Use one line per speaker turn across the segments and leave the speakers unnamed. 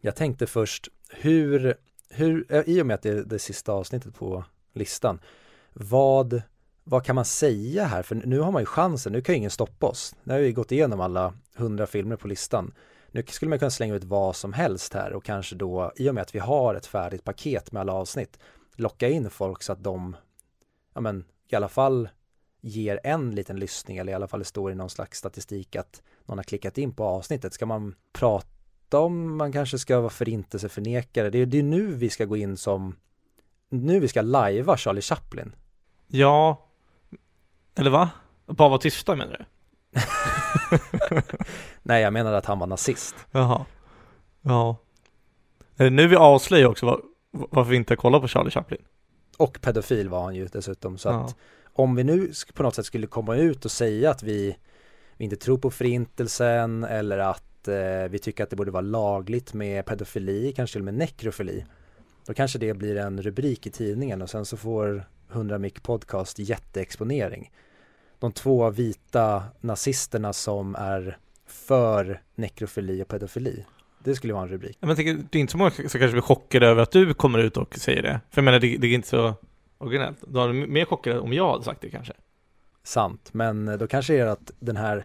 Jag tänkte först, hur, hur, eh, i och med att det är det sista avsnittet på listan, vad, vad kan man säga här? För nu har man ju chansen, nu kan ju ingen stoppa oss. Nu har vi gått igenom alla hundra filmer på listan. Nu skulle man kunna slänga ut vad som helst här och kanske då, i och med att vi har ett färdigt paket med alla avsnitt, locka in folk så att de, ja men i alla fall ger en liten lyssning eller i alla fall det står i någon slags statistik att någon har klickat in på avsnittet. Ska man prata om man kanske ska vara förintelseförnekare? Det är, det är nu vi ska gå in som, nu vi ska lajva Charlie Chaplin.
Ja, eller va? Bara vara tysta menar du?
Nej, jag menade att han var nazist.
Jaha. Ja. Är det nu vi avslöjar också var, varför vi inte kollar på Charlie Chaplin?
Och pedofil var han ju dessutom. Så
Ja.
att om vi nu på något sätt skulle komma ut och säga att vi, vi inte tror på förintelsen eller att eh, vi tycker att det borde vara lagligt med pedofili, kanske till och med nekrofili. Då kanske det blir en rubrik i tidningen och sen så får 100 Mic Podcast jätteexponering. De två vita nazisterna som är för nekrofili och pedofili. Det skulle vara en rubrik.
Men tänker, det är inte så många som kanske blir chockade över att du kommer ut och säger det. För jag menar, det, det är inte så originellt. Du hade mer chockade om jag hade sagt det kanske.
Sant, men då kanske är det att den här,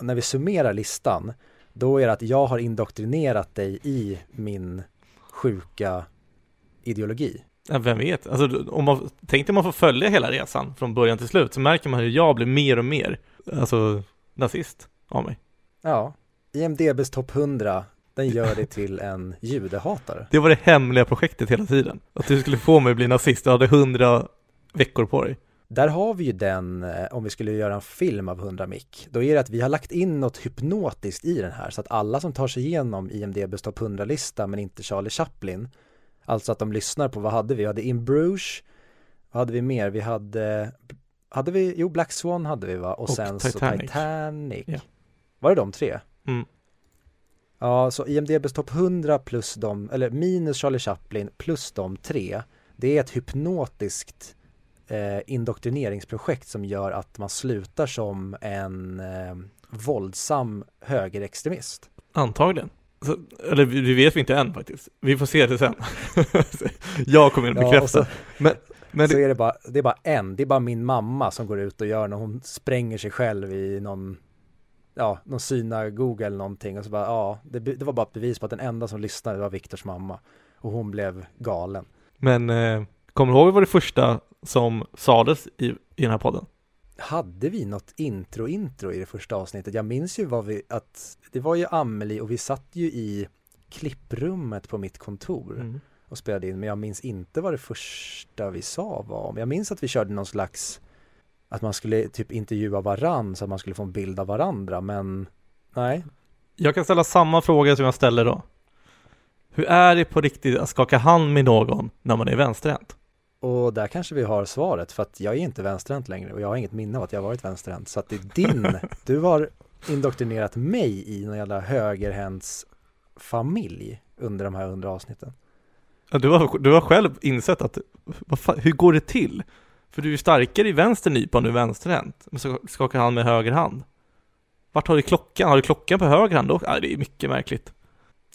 när vi summerar listan, då är det att jag har indoktrinerat dig i min sjuka ideologi.
Ja, vem vet? Alltså, om man, tänk dig man får följa hela resan från början till slut, så märker man hur jag blir mer och mer, alltså, nazist av mig.
Ja, IMDBs topp 100, den gör dig till en judehatare.
Det var det hemliga projektet hela tiden. Att du skulle få mig att bli nazist. Du hade hundra veckor på dig.
Där har vi ju den, eh, om vi skulle göra en film av 100 mick, då är det att vi har lagt in något hypnotiskt i den här, så att alla som tar sig igenom IMDBs topp 100-lista, men inte Charlie Chaplin, alltså att de lyssnar på, vad hade vi? Vi hade In Bruges, vad hade vi mer? Vi hade, hade vi, jo Black Swan hade vi va? Och,
Och
sen så
Titanic.
Titanic.
Ja.
Var det de tre?
Mm.
Ja, så IMDBs topp 100 plus de, eller minus Charlie Chaplin plus de tre, det är ett hypnotiskt eh, indoktrineringsprojekt som gör att man slutar som en eh, våldsam högerextremist.
Antagligen. Så, eller vi vi vet vi inte än faktiskt. Vi får se det sen. jag kommer in och
Ja,
bekräfta.
så,
men men
så
det,
är det bara, det är bara en, det är bara min mamma som går ut och gör när hon spränger sig själv i någon, ja, någon synagoga eller någonting och så bara, ja, det, det var bara ett bevis på att den enda som lyssnade var Viktors mamma och hon blev galen.
men eh, kommer du ihåg vad det första som sades i, i den här podden?
Hade vi något intro-intro i det första avsnittet? Jag minns ju vad vi, att det var ju Amelie och vi satt ju i klipprummet på mitt kontor
Mm.
och spelade in, men jag minns inte vad det första vi sa var om. Jag minns att vi körde någon slags, att man skulle typ intervjua varann så att man skulle få en bild av varandra, men nej.
Jag kan ställa samma fråga som jag ställer då. Hur är det på riktigt att skaka hand med någon när man är vänsterhänt?
Och där kanske vi har svaret, för att jag är inte vänsterhänt längre och jag har inget minne av att jag har varit vänsterhänt. Så att det är din, du har indoktrinerat mig i någon jävla högerhänts familj under de här hundra avsnitten.
Ja, Du har, du har själv insett att, fan, hur går det till? För du är starkare i vänster nypa är vänsterhänt, men så skakar han med höger hand. Vart har du klockan? Har du klockan på höger hand då? Ja, det är mycket märkligt.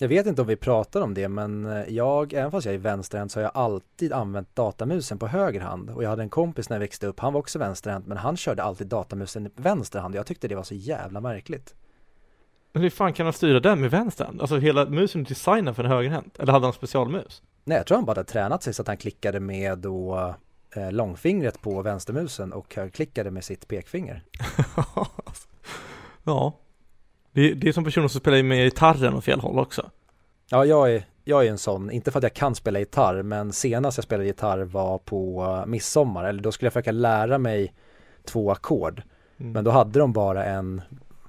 Jag vet inte om vi pratar om det, men eh, jag, även fast jag är vänsterhänt så har jag alltid använt datamusen på höger hand. Och jag hade en kompis när jag växte upp, han var också vänsterhänt, men han körde alltid datamusen i vänster hand. Jag tyckte det var så jävla märkligt.
Men hur fan kan han styra den med vänster hand? Alltså hela musen är designad för en högerhänt. Eller hade han specialmus?
Nej, jag tror han bara hade tränat sig så att han klickade med då eh, långfingret på vänstermusen och högerklickade med sitt pekfinger.
ja. Det, det är som personer som spelar med gitarren åt fel håll också.
Ja, jag är, jag är en sån, inte för att jag kan spela gitarr, men senast jag spelade gitarr var på eh, midsommar, eller då skulle jag försöka lära mig två ackord.
Mm.
Men då hade de bara en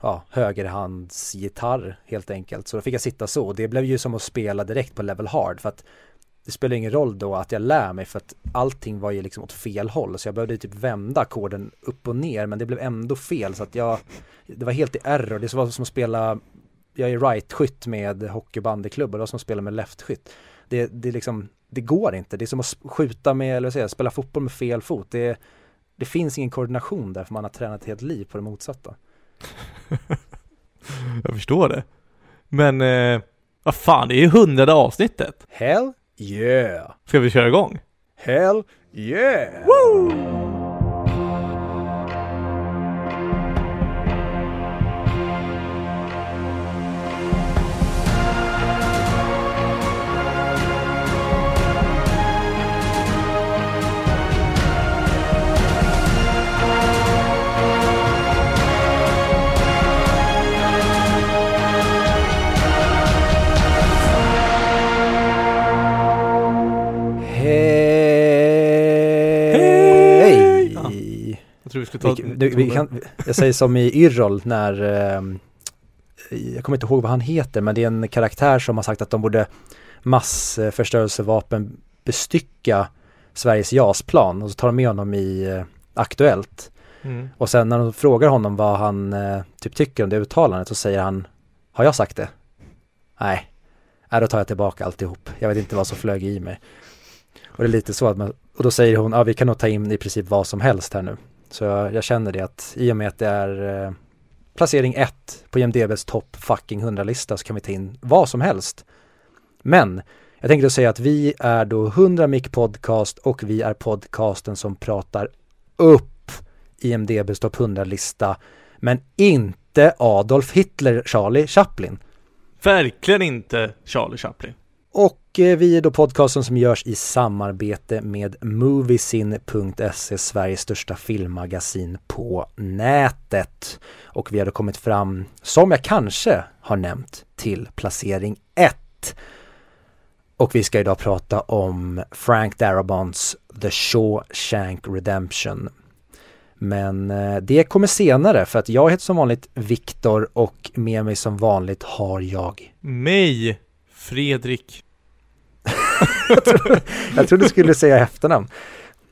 ja, högerhandsgitarr helt enkelt. Så då fick jag sitta så. Det blev ju som att spela direkt på level hard. För att det spelar ingen roll då att jag lär mig för att allting var ju liksom åt fel håll. Så jag behövde typ vända ackorden upp och ner. Men det blev ändå fel. Så att jag, det var helt i error. Det var som att spela, jag är right-skytt med hockeybandyklubbor. Det var som att spela med left-skytt. Det, det liksom, det går inte. Det är som att skjuta med, eller vad säger spela fotboll med fel fot. Det, det finns ingen koordination där för man har tränat ett helt liv på det motsatta.
Jag förstår det. Men eh, Vad fan, det är ju hundrade avsnittet.
Hell yeah!
Ska vi köra igång?
Hell yeah! Hej!
Jag tror vi skulle ta...
Vi, du, vi kan, jag säger som i Yrrol när, eh, jag kommer inte ihåg vad han heter, men det är en karaktär som har sagt att de borde massförstörelsevapen bestycka Sveriges JAS-plan och så tar de med honom i eh, Aktuellt.
Mm.
Och sen när de frågar honom vad han eh, typ tycker om det uttalandet så säger han Har jag sagt det? Nej, Nej då tar jag tillbaka alltihop. Jag vet inte vad som flög i mig. Och det är lite så att man, och då säger hon, ja vi kan nog ta in i princip vad som helst här nu. Så jag, jag känner det att i och med att det är eh, placering 1 på IMDBs topp fucking 100-lista så kan vi ta in vad som helst. Men jag tänkte säga att vi är då 100 Mic Podcast och vi är podcasten som pratar upp IMDBs topp 100-lista men inte Adolf Hitler, Charlie Chaplin.
Verkligen inte Charlie Chaplin.
Och eh, vi är då podcasten som görs i samarbete med Moviesin.se, Sveriges största filmmagasin på nätet. Och vi har då kommit fram, som jag kanske har nämnt, till placering 1. Och vi ska idag prata om Frank Darabont's The Shawshank Redemption. Men eh, det kommer senare för att jag heter som vanligt Viktor och med mig som vanligt har jag
Mig, Fredrik.
Jag trodde du skulle säga efternamn.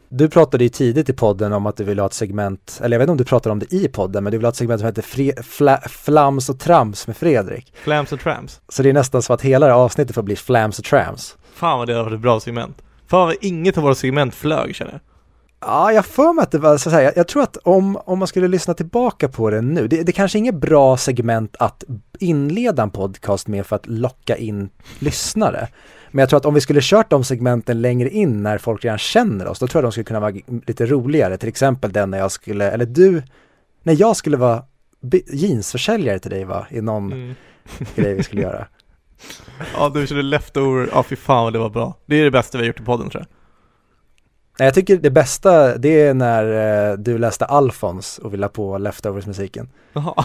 Du pratade ju tidigt i podden om att du ville ha ett segment, eller jag vet inte om du pratade om det i podden, men du vill ha ett segment som heter Fre- Fla- Flams och Trams med Fredrik.
Flams och Trams.
Så det är nästan så att hela det här avsnittet får bli Flams och Trams.
Fan vad det har varit ett bra segment. Fan vad inget av våra segment flög känner jag.
Ja, jag får mig att det var så här, jag, tror att om, om man skulle lyssna tillbaka på det nu, det, det kanske är inget bra segment att inleda en podcast med för att locka in lyssnare. Men jag tror att om vi skulle kört de segmenten längre in när folk redan känner oss, då tror jag de skulle kunna vara lite roligare. Till exempel den när jag skulle, eller du, när jag skulle vara jeansförsäljare till dig va, i någon
Mm.
grej vi skulle göra.
Ja, du körde leftover. Ja, fy fan vad det var bra. Det är det bästa vi har gjort i podden tror jag.
Nej, jag tycker det bästa, det är när eh, du läste Alfons och ville ha på Leftovers-musiken.
Jaha.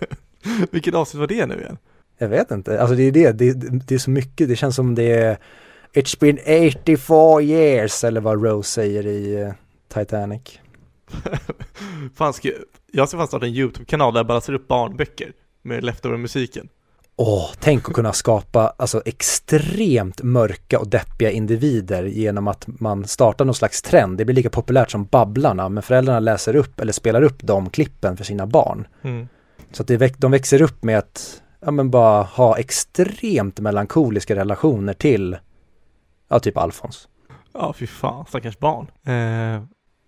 Vilket avsnitt var det nu igen?
Jag vet inte, alltså det är det, det, det är så mycket, det känns som det är It's been 84 years eller vad Rose säger i eh, Titanic.
fan, ska jag... jag ska fan starta en YouTube-kanal där jag bara ser upp barnböcker med leftover-musiken.
Åh, tänk att kunna skapa alltså extremt mörka och deppiga individer genom att man startar någon slags trend. Det blir lika populärt som Babblarna, men föräldrarna läser upp eller spelar upp de klippen för sina barn.
Mm.
Så att det, de växer upp med att, ja men bara ha extremt melankoliska relationer till, ja typ Alfons.
Ja, fy fan, stackars barn. Eh,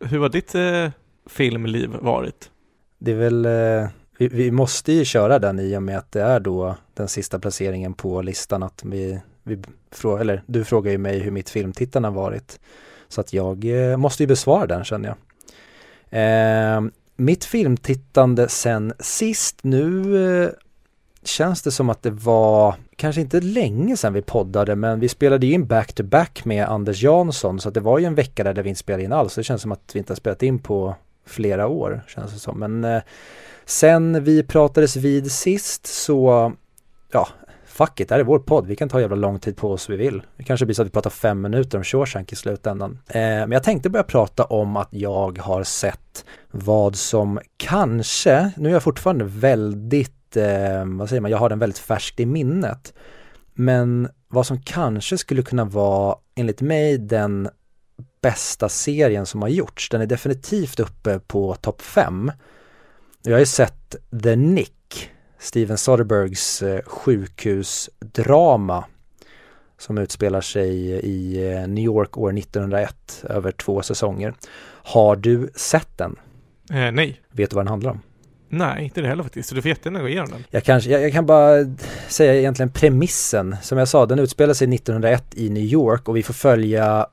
hur har ditt eh, filmliv varit?
Det är väl, eh, vi, vi måste ju köra den i och med att det är då den sista placeringen på listan att vi, vi eller du frågar ju mig hur mitt filmtittande har varit. Så att jag eh, måste ju besvara den känner jag. Eh, mitt filmtittande sen sist, nu eh, känns det som att det var kanske inte länge sedan vi poddade men vi spelade in back to back med Anders Jansson så att det var ju en vecka där, där vi inte spelade in alls. Det känns som att vi inte har spelat in på flera år känns det som. Men eh, sen vi pratades vid sist så ja, fuck it, det här är vår podd. Vi kan ta jävla lång tid på oss vi vill. Det kanske blir så att vi pratar fem minuter om Shawshank i slutändan. Eh, men jag tänkte börja prata om att jag har sett vad som kanske, nu är jag fortfarande väldigt, eh, vad säger man, jag har den väldigt färskt i minnet. Men vad som kanske skulle kunna vara, enligt mig, den bästa serien som har gjorts. Den är definitivt uppe på topp fem. Jag har ju sett The Nick, Steven Soderberghs eh, sjukhusdrama som utspelar sig i eh, New York år 1901 över två säsonger. Har du sett den?
Eh, nej.
Vet du vad den handlar om?
Nej, inte det heller faktiskt. Så du får jättegärna gå igenom den.
Jag, kanske, jag, jag kan bara säga egentligen premissen. Som jag sa, den utspelar sig 1901 i New York och vi får följa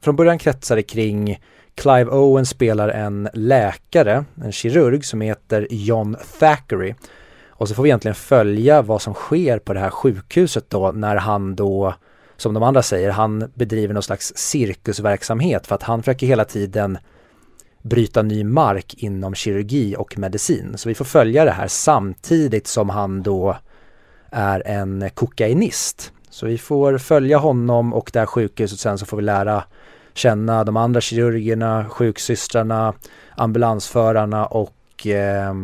Från början kretsar det kring Clive Owen spelar en läkare, en kirurg som heter John Thackeray. Och så får vi egentligen följa vad som sker på det här sjukhuset då när han då, som de andra säger, han bedriver någon slags cirkusverksamhet för att han försöker hela tiden bryta ny mark inom kirurgi och medicin. Så vi får följa det här samtidigt som han då är en kokainist. Så vi får följa honom och det här sjukhuset sen så får vi lära känna de andra kirurgerna, sjuksystrarna, ambulansförarna och eh,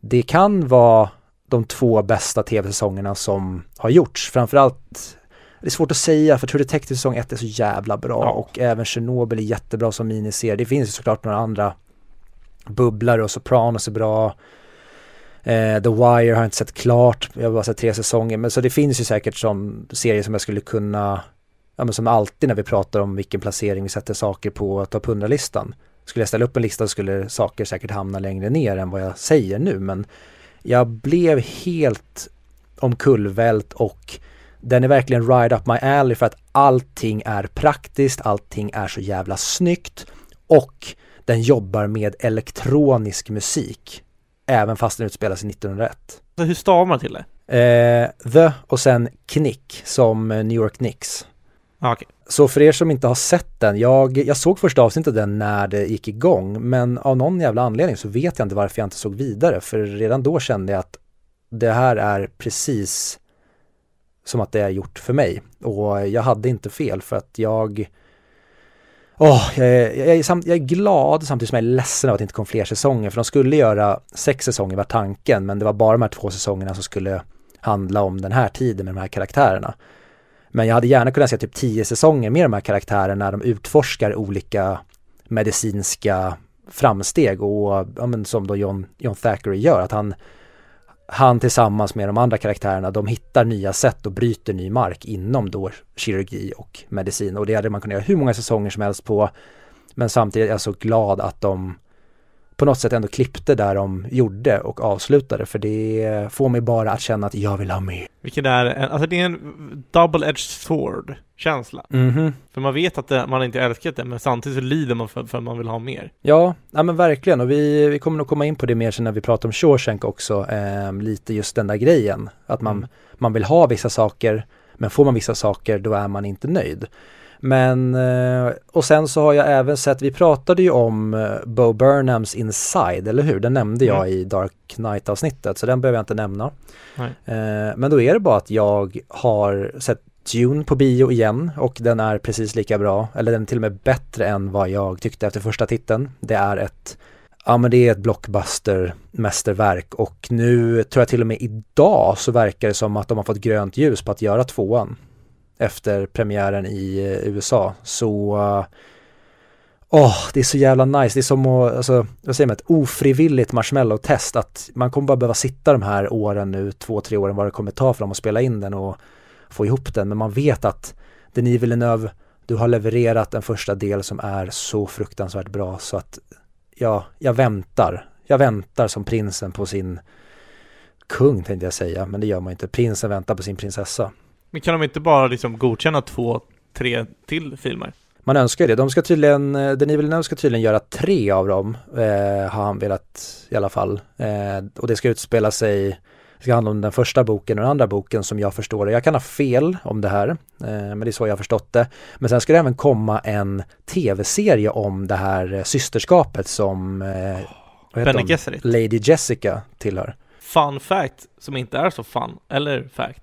det kan vara de två bästa tv-säsongerna som har gjorts. Framförallt, det är svårt att säga för True Detective säsong 1 är så jävla bra
Ja.
och även Chernobyl är jättebra som miniserie. Det finns ju såklart några andra Bubblare och Sopranos är bra. Eh, The Wire har jag inte sett klart, jag har bara sett tre säsonger. Men så det finns ju säkert som serier som jag skulle kunna, ja men som alltid när vi pratar om vilken placering vi sätter saker på topp 100-listan. Skulle jag ställa upp en lista så skulle saker säkert hamna längre ner än vad jag säger nu. Men jag blev helt omkullvält och den är verkligen ride up my alley för att allting är praktiskt, allting är så jävla snyggt och den jobbar med elektronisk musik. Även fast den utspelar sig 1901.
Så hur stavar man till det?
Eh, the och sen Knick som New York Knicks.
Ah, okay.
Så för er som inte har sett den, jag, jag såg första avsnittet av den när det gick igång men av någon jävla anledning så vet jag inte varför jag inte såg vidare för redan då kände jag att det här är precis som att det är gjort för mig och jag hade inte fel för att jag Åh, jag, är, jag, är samt, jag är glad samtidigt som jag är ledsen av att det inte kom fler säsonger för de skulle göra sex säsonger var tanken men det var bara de här två säsongerna som skulle handla om den här tiden med de här karaktärerna. Men jag hade gärna kunnat se typ tio säsonger med de här karaktärerna när de utforskar olika medicinska framsteg och ja, men som då John, John Thackeray gör, att han, han tillsammans med de andra karaktärerna, de hittar nya sätt och bryter ny mark inom då kirurgi och medicin och det hade man kunnat göra hur många säsonger som helst på. Men samtidigt är jag så glad att de på något sätt ändå klippte där de gjorde och avslutade för det får mig bara att känna att jag vill ha mer.
Vilket är, en, alltså det är en double-edged sword känsla.
Mhm.
För man vet att det, man inte älskat det, men samtidigt så lider man för, för att man vill ha mer.
Ja, ja men verkligen och vi, vi kommer nog komma in på det mer sen när vi pratar om Shawshank också, eh, lite just den där grejen. Att man,
Mm.
man vill ha vissa saker, men får man vissa saker då är man inte nöjd. Men, eh, och sen så har jag även sett, vi pratade ju om eh, Bo Burnhams Inside, eller hur? Den nämnde jag
Mm.
i Dark Knight avsnittet, så den behöver jag inte nämna.
Nej.
Eh, men då är det bara att jag har sett Dune på bio igen och den är precis lika bra, eller den är till och med bättre än vad jag tyckte efter första titeln. Det är ett, ja men det är ett blockbuster mästerverk och nu tror jag till och med idag så verkar det som att de har fått grönt ljus på att göra tvåan efter premiären i eh, USA. Så Åh, Åh, det är så jävla nice. Det är som att, alltså, vad säger man, ett ofrivilligt marshmallow-test. Att man kommer bara behöva sitta de här åren nu, två, tre åren vad det kommer ta för dem att spela in den och få ihop den. Men man vet att Denis Villeneuve, du har levererat en första del som är så fruktansvärt bra så att ja, jag väntar. Jag väntar som prinsen på sin kung tänkte jag säga, men det gör man inte. Prinsen väntar på sin prinsessa.
Men kan de inte bara liksom godkänna två, tre till filmer?
Man önskar ju det. De ska tydligen, eh, Denis Villeneuve ska tydligen göra tre av dem, eh, har han velat i alla fall. Eh, och det ska utspela sig, det ska handla om den första boken och den andra boken som jag förstår det. Jag kan ha fel om det här, eh, men det är så jag har förstått det. Men sen ska det även komma en tv-serie om det här eh, systerskapet som, eh,
Bene.
Lady Jessica tillhör.
Fun fact, som inte är så fun, eller fact.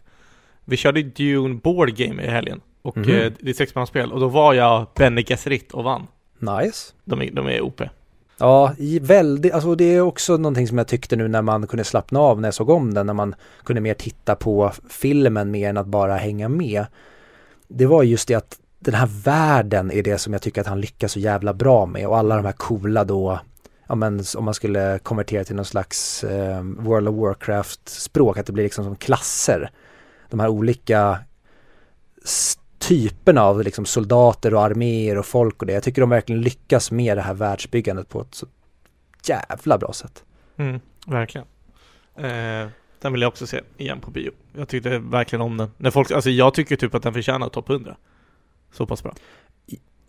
Vi körde Dune Board Game i helgen. Och
Mhm.
eh, det är sexmannaspel. Och då var jag Bene Gesserit och vann.
Nice.
De är, de är OP.
Ja, väldigt, alltså det är också någonting som jag tyckte nu när man kunde slappna av när jag såg om den, när man kunde mer titta på filmen mer än att bara hänga med. Det var just det att den här världen är det som jag tycker att han lyckas så jävla bra med och alla de här coola då, ja men om man skulle konvertera till någon slags eh, World of Warcraft språk, att det blir liksom som klasser. De här olika typerna av liksom soldater och arméer och folk och det. Jag tycker de verkligen lyckas med det här världsbyggandet på ett så jävla bra sätt.
Mm, verkligen. Eh, den vill jag också se igen på bio. Jag tyckte verkligen om den. När folk, alltså jag tycker typ att den förtjänar topp 100. Så pass bra.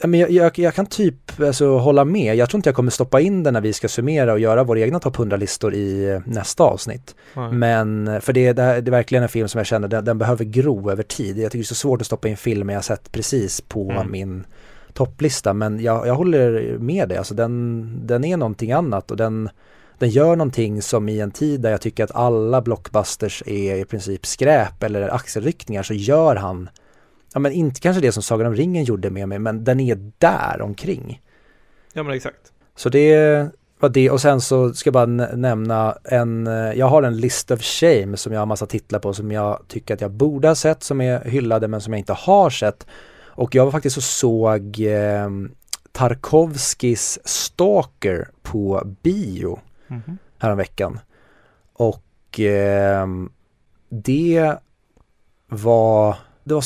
Men jag, jag, jag kan typ alltså, hålla med. Jag tror inte jag kommer stoppa in den när vi ska summera och göra våra egna topp 100-listor i eh, nästa avsnitt.
Nej.
Men för det, det, här- det är verkligen en film som jag känner, den, den behöver gro över tid. Jag tycker det är så svårt att stoppa in filmer jag sett precis på
Mm.
min topplista. Men jag, jag håller med dig, alltså den, den är någonting annat och den, den gör någonting som i en tid där jag tycker att alla blockbusters är i princip skräp eller axelryckningar så gör han, ja men inte kanske det som Sagan om ringen gjorde med mig, men den är där omkring.
Ja men exakt.
Så det var det och sen så ska jag bara nä- nämna en, eh, jag har en list of shame som jag har massa titlar på som jag tycker att jag borde ha sett som är hyllade men som jag inte har sett. Och jag var faktiskt och såg eh, Tarkovskis Stalker på bio
Mhm.
häromveckan. Och eh, det var, det var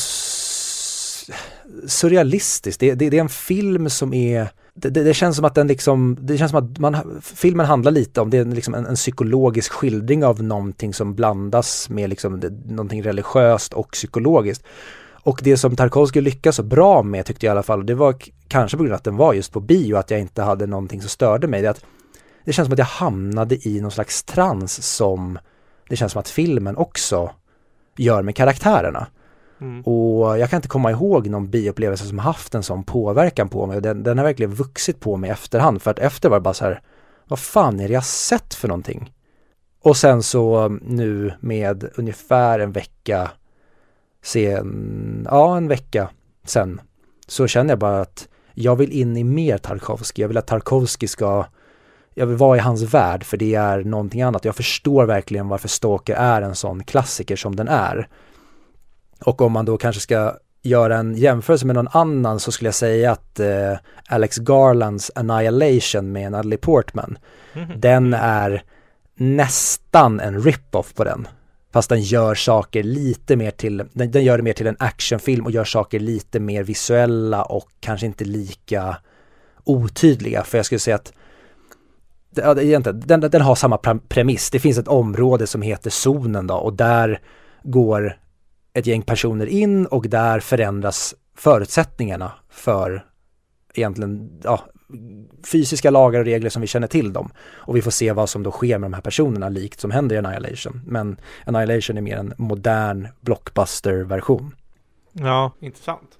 surrealistiskt. Det, det, det är en film som är det, det, det känns som att den liksom, det känns som att man, filmen handlar lite om, det är liksom en, en psykologisk skildring av någonting som blandas med liksom det, någonting religiöst och psykologiskt. Och det som Tarkovsky lyckas så bra med tyckte jag i alla fall, det var kanske på grund av att den var just på bio, att jag inte hade någonting som störde mig, det är att det känns som att jag hamnade i någon slags trans som det känns som att filmen också gör med karaktärerna.
Mm.
Och jag kan inte komma ihåg någon bioupplevelse som haft en sån påverkan på mig. Den, den har verkligen vuxit på mig i efterhand. För att efter var det bara så här, vad fan är det jag sett för någonting? Och sen så mm, nu med ungefär en vecka sen, ja en vecka sen, så känner jag bara att jag vill in i mer Tarkovsky. Jag vill att Tarkovsky ska, jag vill vara i hans värld för det är någonting annat. Jag förstår verkligen varför Stalker är en sån klassiker som den är. Och om man då kanske ska göra en jämförelse med någon annan så skulle jag säga att eh, Alex Garlands Annihilation med Natalie Portman,
Mhm.
den är nästan en rip-off på den. Fast den gör saker lite mer till, den, den gör det mer till en actionfilm och gör saker lite mer visuella och kanske inte lika otydliga. För jag skulle säga att ja, egentligen, den, den har samma pre- premiss. Det finns ett område som heter zonen då och där går ett gäng personer in och där förändras förutsättningarna för egentligen ja, fysiska lagar och regler som vi känner till dem. Och vi får se vad som då sker med de här personerna likt som händer i Annihilation. Men Annihilation är mer en modern blockbuster-version.
Ja, intressant.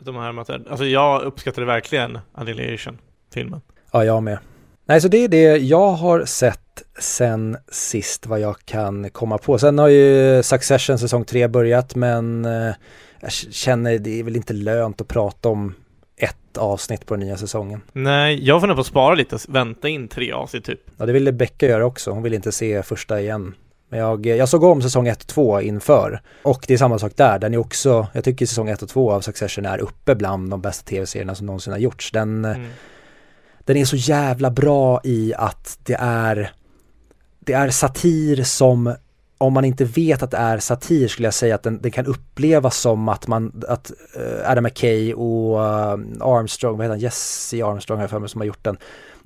De här Alltså jag uppskattade verkligen Annihilation-filmen.
Ja, jag med. Nej, så det är det jag har sett sen sist vad jag kan komma på. Sen har ju Succession säsong 3 börjat men eh, jag känner det är väl inte lönt att prata om ett avsnitt på den nya säsongen.
Nej, jag funderar på att spara lite och vänta in tre avsnitt typ.
Ja, det ville Becka göra också. Hon ville inte se första igen. Men jag, jag såg om säsong 1 och 2 inför. Och det är samma sak där. Den är också, jag tycker säsong 1 och 2 av Succession är uppe bland de bästa tv-serierna som någonsin har gjorts. Den,
Mm.
den är så jävla bra i att det är det är satir som om man inte vet att det är satir skulle jag säga att den, den kan upplevas som att man, att eh, Adam McKay och eh, Armstrong, vad heter han, Jesse Armstrong har jag för mig som har gjort den,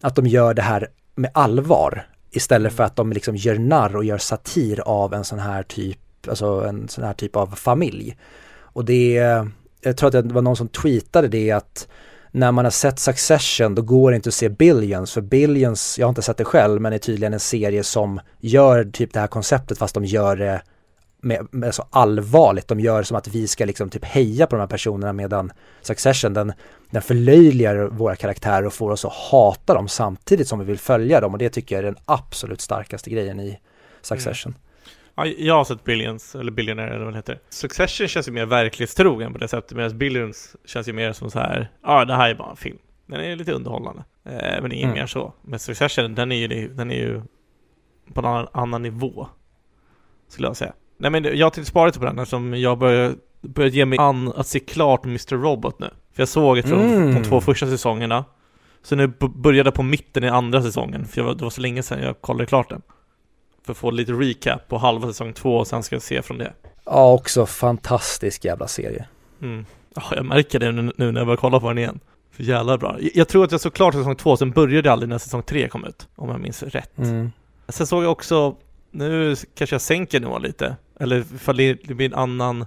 att de gör det här med allvar istället för att de liksom gör narr och gör satir av en sån här typ, alltså en sån här typ av familj. Och det, eh, jag tror att det var någon som tweetade det att när man har sett Succession då går det inte att se Billions för Billions, jag har inte sett det själv men är tydligen en serie som gör typ det här konceptet fast de gör det med, med så allvarligt, de gör som att vi ska liksom typ heja på de här personerna medan Succession den, den förlöjligar våra karaktärer och får oss att hata dem samtidigt som vi vill följa dem och det tycker jag är den absolut starkaste grejen i Succession.
Ja, jag har sett Billions, eller Billionaire eller vad det heter. Succession känns ju mer verklighetstrogen på det sättet, medan Billions känns ju mer som så här, ja det här är bara en film. Den är lite underhållande, eh, men inget
Mm.
mer så. Men Succession, den är ju, den är ju på en annan, annan nivå, skulle jag säga. Nej men jag tänkte spara lite på den eftersom jag börjar, börjar ge mig an att se klart Mr. Robot nu. För jag såg ett från
Mm.
de två första säsongerna, så nu började jag på mitten i andra säsongen, för jag, var- det var så länge sedan jag kollade klart den. För att få lite recap på halva säsong två och sen ska jag se från det.
Ja, också fantastisk jävla serie.
Mm. Ja, jag märker det nu, nu när jag börjar kolla på den igen. För jävla bra. Jag, jag tror att jag såg klart säsong två, sen började det aldrig när säsong tre kom ut. Om jag minns rätt.
Mm.
Sen såg jag också, nu kanske jag sänker nivån lite, eller ifall det det blir en annan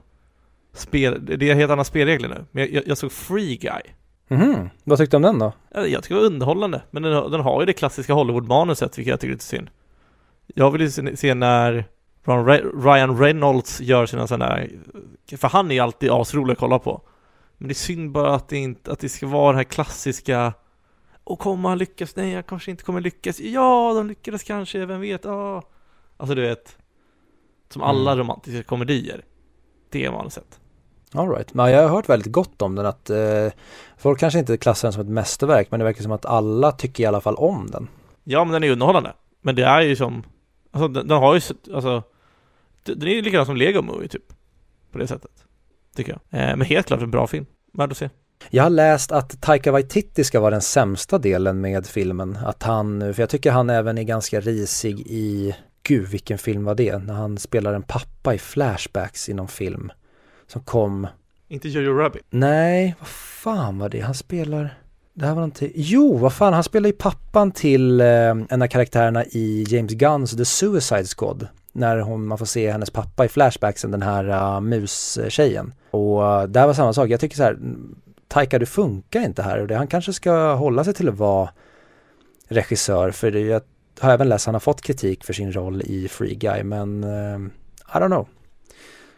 spel, det är helt andra spelregler nu. Men jag, jag såg Free Guy.
Mhm, vad tyckte du om den då?
Ja, Jag tycker det var underhållande, men den, den har ju det klassiska Hollywood-manuset, vilket jag tycker är lite synd. Jag vill ju se, när Ryan Reynolds gör sina sådana här, för han är ju alltid asrolig att kolla på. Men det är synd bara att det inte, att det ska vara det här klassiska Och kommer han lyckas? Nej, han kanske inte kommer lyckas. Ja, de lyckades kanske, vem vet? Ja. Alltså du vet, som alla
Mm.
romantiska komedier. Det är manuset.
All right. Men jag har hört väldigt gott om den att eh, folk kanske inte klassar den som ett mästerverk men det verkar som att alla tycker i alla fall om den.
Ja, men den är underhållande. Men det är ju som, alltså den, den har ju, alltså, den är ju likadan som Lego Movie typ. På det sättet. Tycker jag. Eh, men helt klart en bra film. Värd att se.
Jag har läst att Taika Waititi ska vara den sämsta delen med filmen. Att han, för jag tycker han även är ganska risig i, gud vilken film var det? När han spelar en pappa i flashbacks i någon film. Som kom,
Inte Jojo Rabbit.
nej, vad fan var det? Han spelar, det här var någonting, jo vad fan, han spelar ju pappan till eh, en av karaktärerna i James Gunns The Suicide Squad. När hon, man får se hennes pappa i flashbacksen, den här uh, mustjejen. Och uh, det här var samma sak, jag tycker så här, Taika du funkar inte här och det, han kanske ska hålla sig till att vara regissör för det, jag har även läst att han har fått kritik för sin roll i Free Guy men uh, I don't know.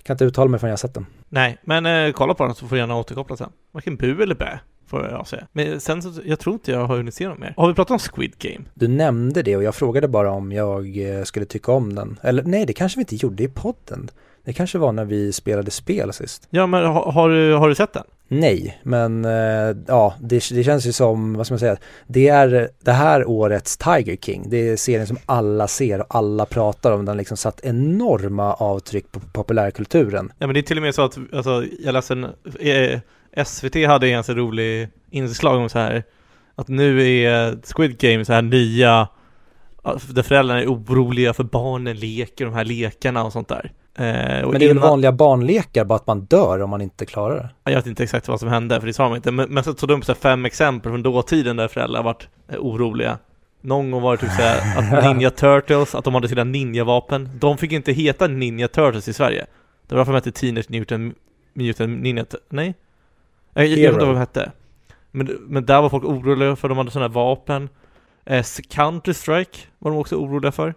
Kan inte uttala mig förrän jag har sett den.
Nej, men uh, kolla på den så får du gärna återkoppla sen. Varken bu eller bä, får jag säga. Men sen så, jag tror inte jag har hunnit se dem mer. Har vi pratat om Squid Game?
Du nämnde det och jag frågade bara om jag eh, skulle tycka om den. Eller nej, det kanske vi inte gjorde i podden. Det kanske var när vi spelade spel sist.
Ja, men har, har, du, har du sett den?
Nej, men eh, ja, det, det känns ju som, vad ska man säga, det är det här årets Tiger King. Det är serien som alla ser och alla pratar om. Den har liksom satt enorma avtryck på populärkulturen.
Ja, men det är till och med så att, alltså, jag läste en, eh, SVT hade en ganska rolig inslag om så här, att nu är Squid Game så här nya, där föräldrarna är oroliga för barnen leker de här lekarna och sånt där. Eh, och
Men det är väl vanliga barnlekar, bara att man dör om man inte klarar det.
Jag vet inte exakt vad som hände, för det sa de inte, men, men så tog de upp så fem exempel från dåtiden där föräldrar varit eh, oroliga. Någon gång var det typ så att Ninja Turtles, att de hade sina ninjavapen. De fick inte heta Ninja Turtles i Sverige. Det var därför de hette Teenage Mutant, Mutant Ninja Nej? Jag, jag vet inte vad de hette. Men, men där var folk oroliga för de hade sådana här vapen. Eh, Counter-Strike var de också oroliga för.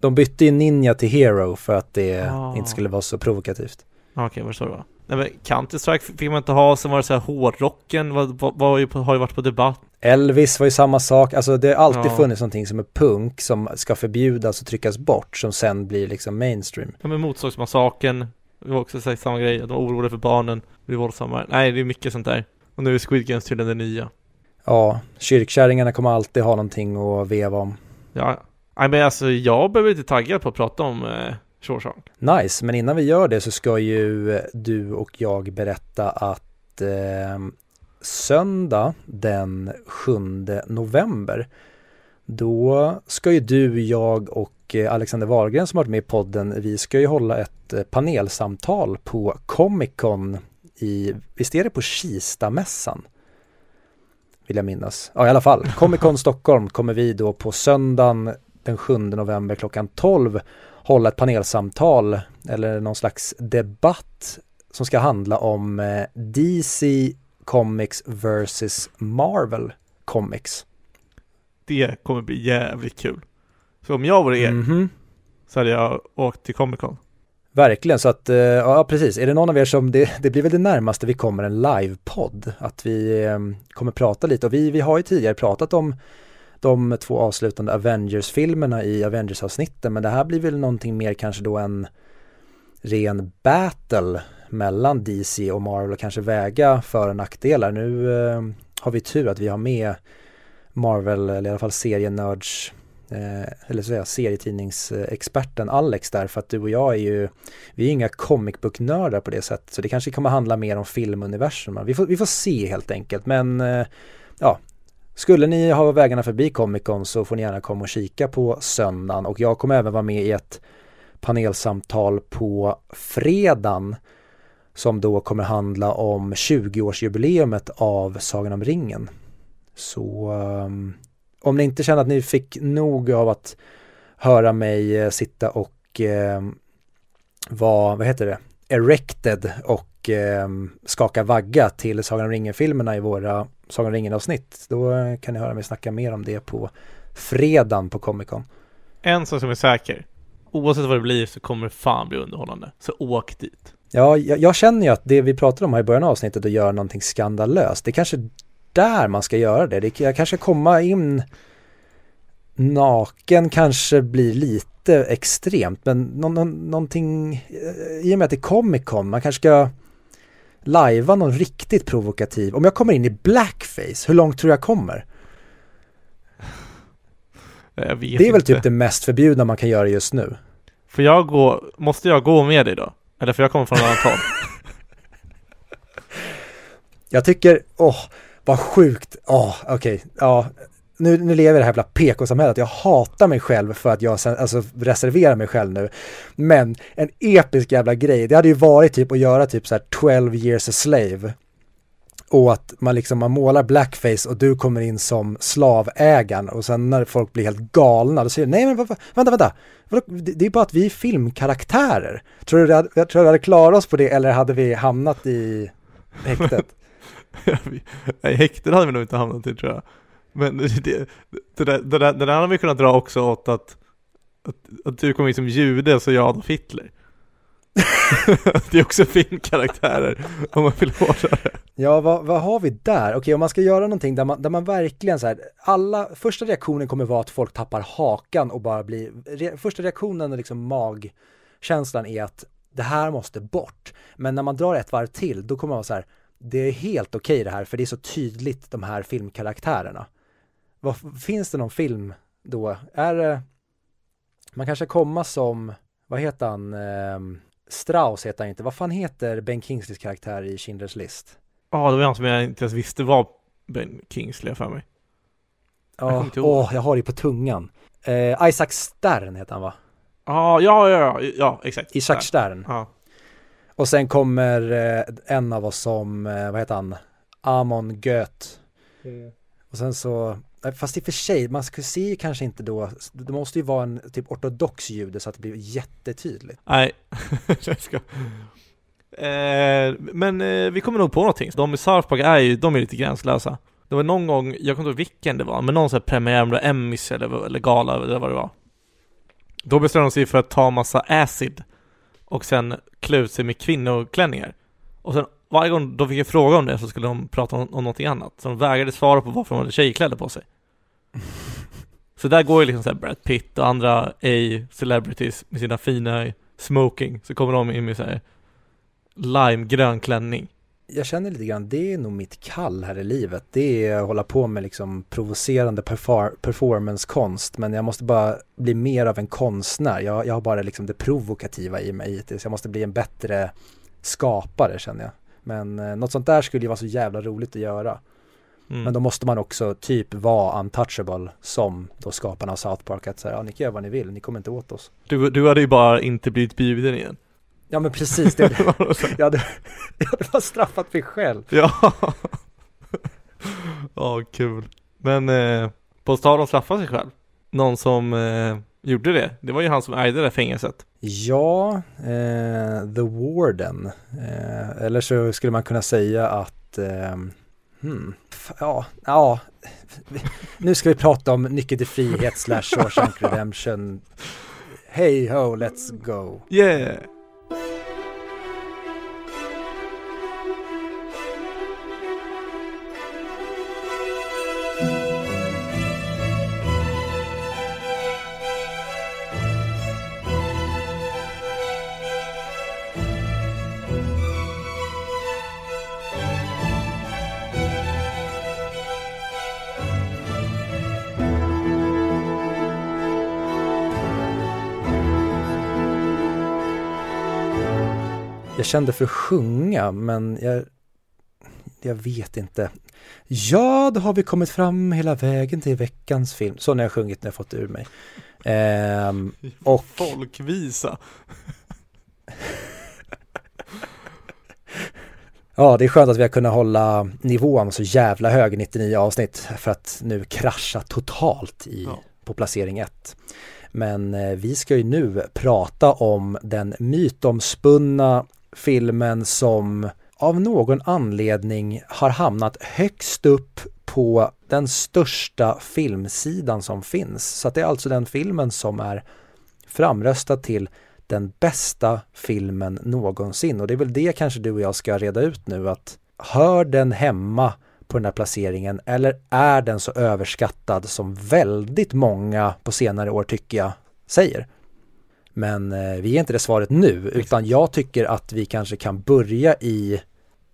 De bytte ju ninja till hero för att det
Ah.
inte skulle vara så provokativt.
Ah, Okej, vad så det var? Nej men Counter-Strike fick man inte ha, sen var det så här hårdrocken var, var, var ju på, har ju varit på debatt.
Elvis var ju samma sak, alltså det har alltid
Ja.
funnits någonting som är punk som ska förbjudas och tryckas bort som sen blir liksom mainstream.
Ja men Motorsågsmassakern, det var också så här samma grej, att de var oroliga för barnen, blir våldsamma. Nej, det är mycket sånt där. Och nu är Squid Games tydligen det nya.
Ja, kyrkkärringarna kommer alltid ha någonting att veva om.
Ja, nej men alltså jag behöver inte taggad på att prata om eh, Shawshank.
Nice, men innan vi gör det så ska ju du och jag berätta att eh, söndag den 7 november då ska ju du, jag och eh, Alexander Wahlgren som har varit med i podden, vi ska ju hålla ett eh, panelsamtal på Comic Con i, visst är det på Kistamässan? Vill jag minnas. Ja i alla fall, Comic Con Stockholm kommer vi då på söndagen den 7 november klockan 12 hålla ett panelsamtal eller någon slags debatt som ska handla om eh, DC Comics versus Marvel Comics.
Det kommer bli jävligt kul. Så om jag vore er
Mhm.
så hade jag åkt till Comic Con.
Verkligen, så att, eh, ja precis, är det någon av er som, det, det blir väl det närmaste vi kommer en livepodd, att vi eh, kommer prata lite och vi, vi har ju tidigare pratat om de två avslutande Avengers-filmerna i Avengers-avsnitten, men det här blir väl någonting mer kanske då en ren battle mellan DC och Marvel och kanske väga för och nackdelar. Nu eh, har vi tur att vi har med Marvel, eller i alla fall serienörds eh, eller så säga serietidningsexperten Alex där för att du och jag är ju vi är inga comic book-nördar på det sättet så det kanske kommer handla mer om filmuniversum. Vi får, vi får se helt enkelt men eh, ja skulle ni ha vägarna förbi Comic Con så får ni gärna komma och kika på söndagen och jag kommer även vara med i ett panelsamtal på fredagen som då kommer handla om 20-årsjubileumet av Sagan om ringen. Så um, om ni inte känner att ni fick nog av att höra mig eh, sitta och eh, vara, vad heter det, erected och eh, skaka vagga till Sagan om ringen-filmerna i våra Sagan om ringen-avsnitt. Då eh, kan ni höra mig snacka mer om det på fredagen på Comic Con.
En sak som är säker. Oavsett vad det blir så kommer det fan bli underhållande. Så åk dit.
Ja, jag, jag känner ju att det vi pratade om här i början av avsnittet att göra någonting skandalöst, det kanske där man ska göra det. det jag kanske komma in naken kanske blir lite extremt, men nå, nå, någonting, eh, i och med att det är Comic Con, man kanske ska lajva någon riktigt provokativ. Om jag kommer in i blackface, hur långt tror jag kommer?
Jag
det är väl
inte.
typ det mest förbjudna man kan göra just nu.
Får jag gå, måste jag gå med dig då? Eller får jag komma från ett annat håll?
Jag tycker, åh, vad sjukt, åh, okej, ja, nu, nu lever jag i det här jävla PK-samhället, jag hatar mig själv för att jag sen, alltså reserverar mig själv nu. Men en episk jävla grej, det hade ju varit typ att göra typ så här 12 years a slave. Och att man liksom, man målar blackface och du kommer in som slavägaren och sen när folk blir helt galna, då säger du nej men vänta, vänta, det är bara att vi är filmkaraktärer. Tror du, det hade- jag tror du hade klarat oss på det eller hade vi hamnat i häktet?
Nej, häkten hade vi nog inte hamnat i tror jag. Men det, det, det, där, det, där, det där hade vi kunnat dra också åt att, att, att du kom in som jude så jag Adolf Hitler. det är också filmkaraktärer om man vill hårdare.
Ja, vad, vad har vi där? Okej, om man ska göra någonting där man, där man verkligen så här, alla, första reaktionen kommer vara att folk tappar hakan och bara blir, re, första reaktionen och liksom magkänslan är att det här måste bort. Men när man drar ett varv till, då kommer man vara så här, det är helt okej det här, för det är så tydligt de här filmkaraktärerna. Vad, finns det någon film då? Är det, man kanske komma som, vad heter han, Ehm, Strauss heter han inte, vad fan heter Ben Kingsleys karaktär i Schindler's list?
Ja, det var han som jag inte ens visste var Ben Kingsley för mig. Jag kommer
Ja,
ihåg.
åh, jag har det på tungan. Eh, Isaac Stern heter han va?
Ah, ja, ja, ja, ja, exakt.
Isaac. Stern.
Ja.
Och sen kommer eh, en av oss som, eh, vad heter han? Amon Goeth. Och sen så, eh, fast i och för sig, man ska se ju kanske inte då, det måste ju vara en typ ortodox jude så att det blir jättetydligt.
Nej, jag ska. Eh, men eh, vi kommer nog på någonting. De i South Park är ju, de är lite gränslösa. Det var någon gång, jag kommer inte ihåg vilken det var, men någon sån här premiär, om det var Emmys eller, eller gala eller vad det var. Då bestämde de sig för att ta massa acid och sen klä ut sig med kvinnoklänningar. Och sen varje gång de fick en fråga om det så skulle de prata om, om någonting annat. Så de vägrade svara på varför de hade tjejkläder på sig. Så där går ju liksom såhär Brad Pitt och andra A-celebrities med sina fina smoking. Så kommer de in med såhär limegrön klänning.
Jag känner lite grann, det är nog mitt kall här i livet. Det är att hålla på med liksom provocerande perfor- performancekonst. Men jag måste bara bli mer av en konstnär. Jag, jag har bara liksom det provokativa i mig hittills. Jag måste bli en bättre skapare känner jag. Men eh, något sånt där skulle ju vara så jävla roligt att göra.
Mm.
Men då måste man också typ vara untouchable som då skaparna av South Park. Att säga, ja ni kan göra vad ni vill, ni kommer inte åt oss.
du, du hade ju bara inte blivit bjuden igen.
Ja men precis, det, jag, hade, jag hade bara straffat mig själv.
ja. Ja, kul. Men eh, på tal om straffa sig själv. Någon som eh, gjorde det, det var ju han som ägde det där fängelset.
Ja, eh, The Warden. Eh, eller så skulle man kunna säga att, eh, hmm, ja, ja, nu ska vi prata om Nyckeln till frihet slash Shawshank Redemption. Hey ho, let's go.
Yeah!
Jag kände för att sjunga, men jag, jag vet inte. Ja, då har vi kommit fram hela vägen till veckans film. Så när jag sjungit när jag fått ur mig. Ehm, och
Folkvisa.
ja, det är skönt att vi har kunnat hålla nivån så jävla hög i 99 avsnitt för att nu krascha totalt i,
Ja.
på placering 1. Men eh, vi ska ju nu prata om den mytomspunna filmen som av någon anledning har hamnat högst upp på den största filmsidan som finns. Så det är alltså den filmen som är framröstad till den bästa filmen någonsin och det är väl det kanske du och jag ska reda ut nu att hör den hemma på den här placeringen eller är den så överskattad som väldigt många på senare år tycker jag säger? Men eh, vi är inte det svaret nu utan jag tycker att vi kanske kan börja i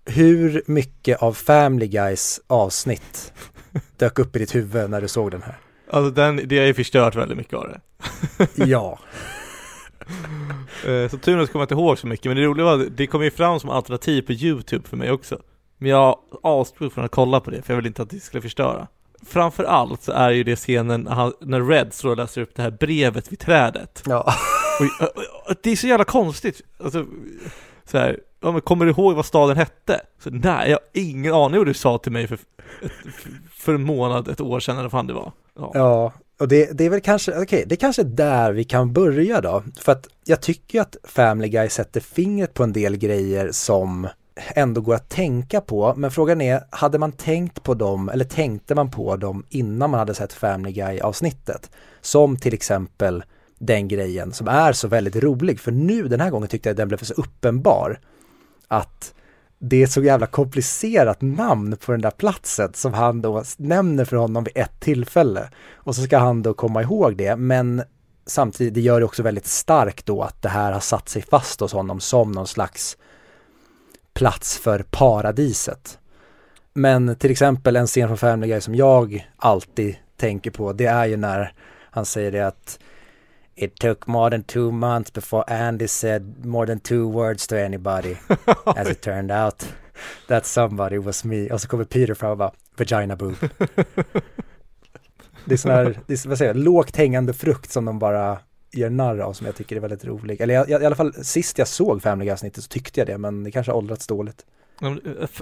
hur mycket av Family Guys avsnitt dök upp i ditt huvud när du såg den här?
Alltså den, det har ju förstört väldigt mycket av det.
ja.
Eh, så tur nog kommer jag inte ihåg så mycket, men det roliga var att det kom ju fram som alternativ på YouTube för mig också. Men jag avstod från att kolla på det, för jag ville inte att det skulle förstöra. Framför allt så är ju det scenen när Red står och läser upp det här brevet vid trädet.
Ja.
Och, och, och, det är så jävla konstigt. Alltså, så här, ja, men kommer du ihåg vad staden hette? Så, nej, jag har ingen aning vad du sa till mig för, för en månad, ett år sedan eller vad fan det var.
Ja, ja och det, det är väl kanske, okej, okay, det är kanske där vi kan börja då. För att jag tycker att Family Guy sätter fingret på en del grejer som ändå går att tänka på. Men frågan är, hade man tänkt på dem eller tänkte man på dem innan man hade sett Family Guy avsnittet? Som till exempel den grejen som är så väldigt rolig. För nu den här gången tyckte jag att den blev så uppenbar att det är så jävla komplicerat namn på den där platsen som han då nämner för honom vid ett tillfälle. Och så ska han då komma ihåg det, men samtidigt, det gör det också väldigt starkt då att det här har satt sig fast hos honom som någon slags plats för paradiset. Men till exempel en scen från Family Guy som jag alltid tänker på, det är ju när han säger det att It took more than two months before Andy said more than two words to anybody. As it turned out, that somebody was me. Och så kommer Peter fram och bara, vagina boob. det är sån här, det är, vad säger jag, lågt hängande frukt som de bara gör narr av som jag tycker är väldigt rolig. Eller jag, i alla fall sist jag såg Family Guy-snittet så tyckte jag det, men det kanske har åldrats dåligt.
Eh,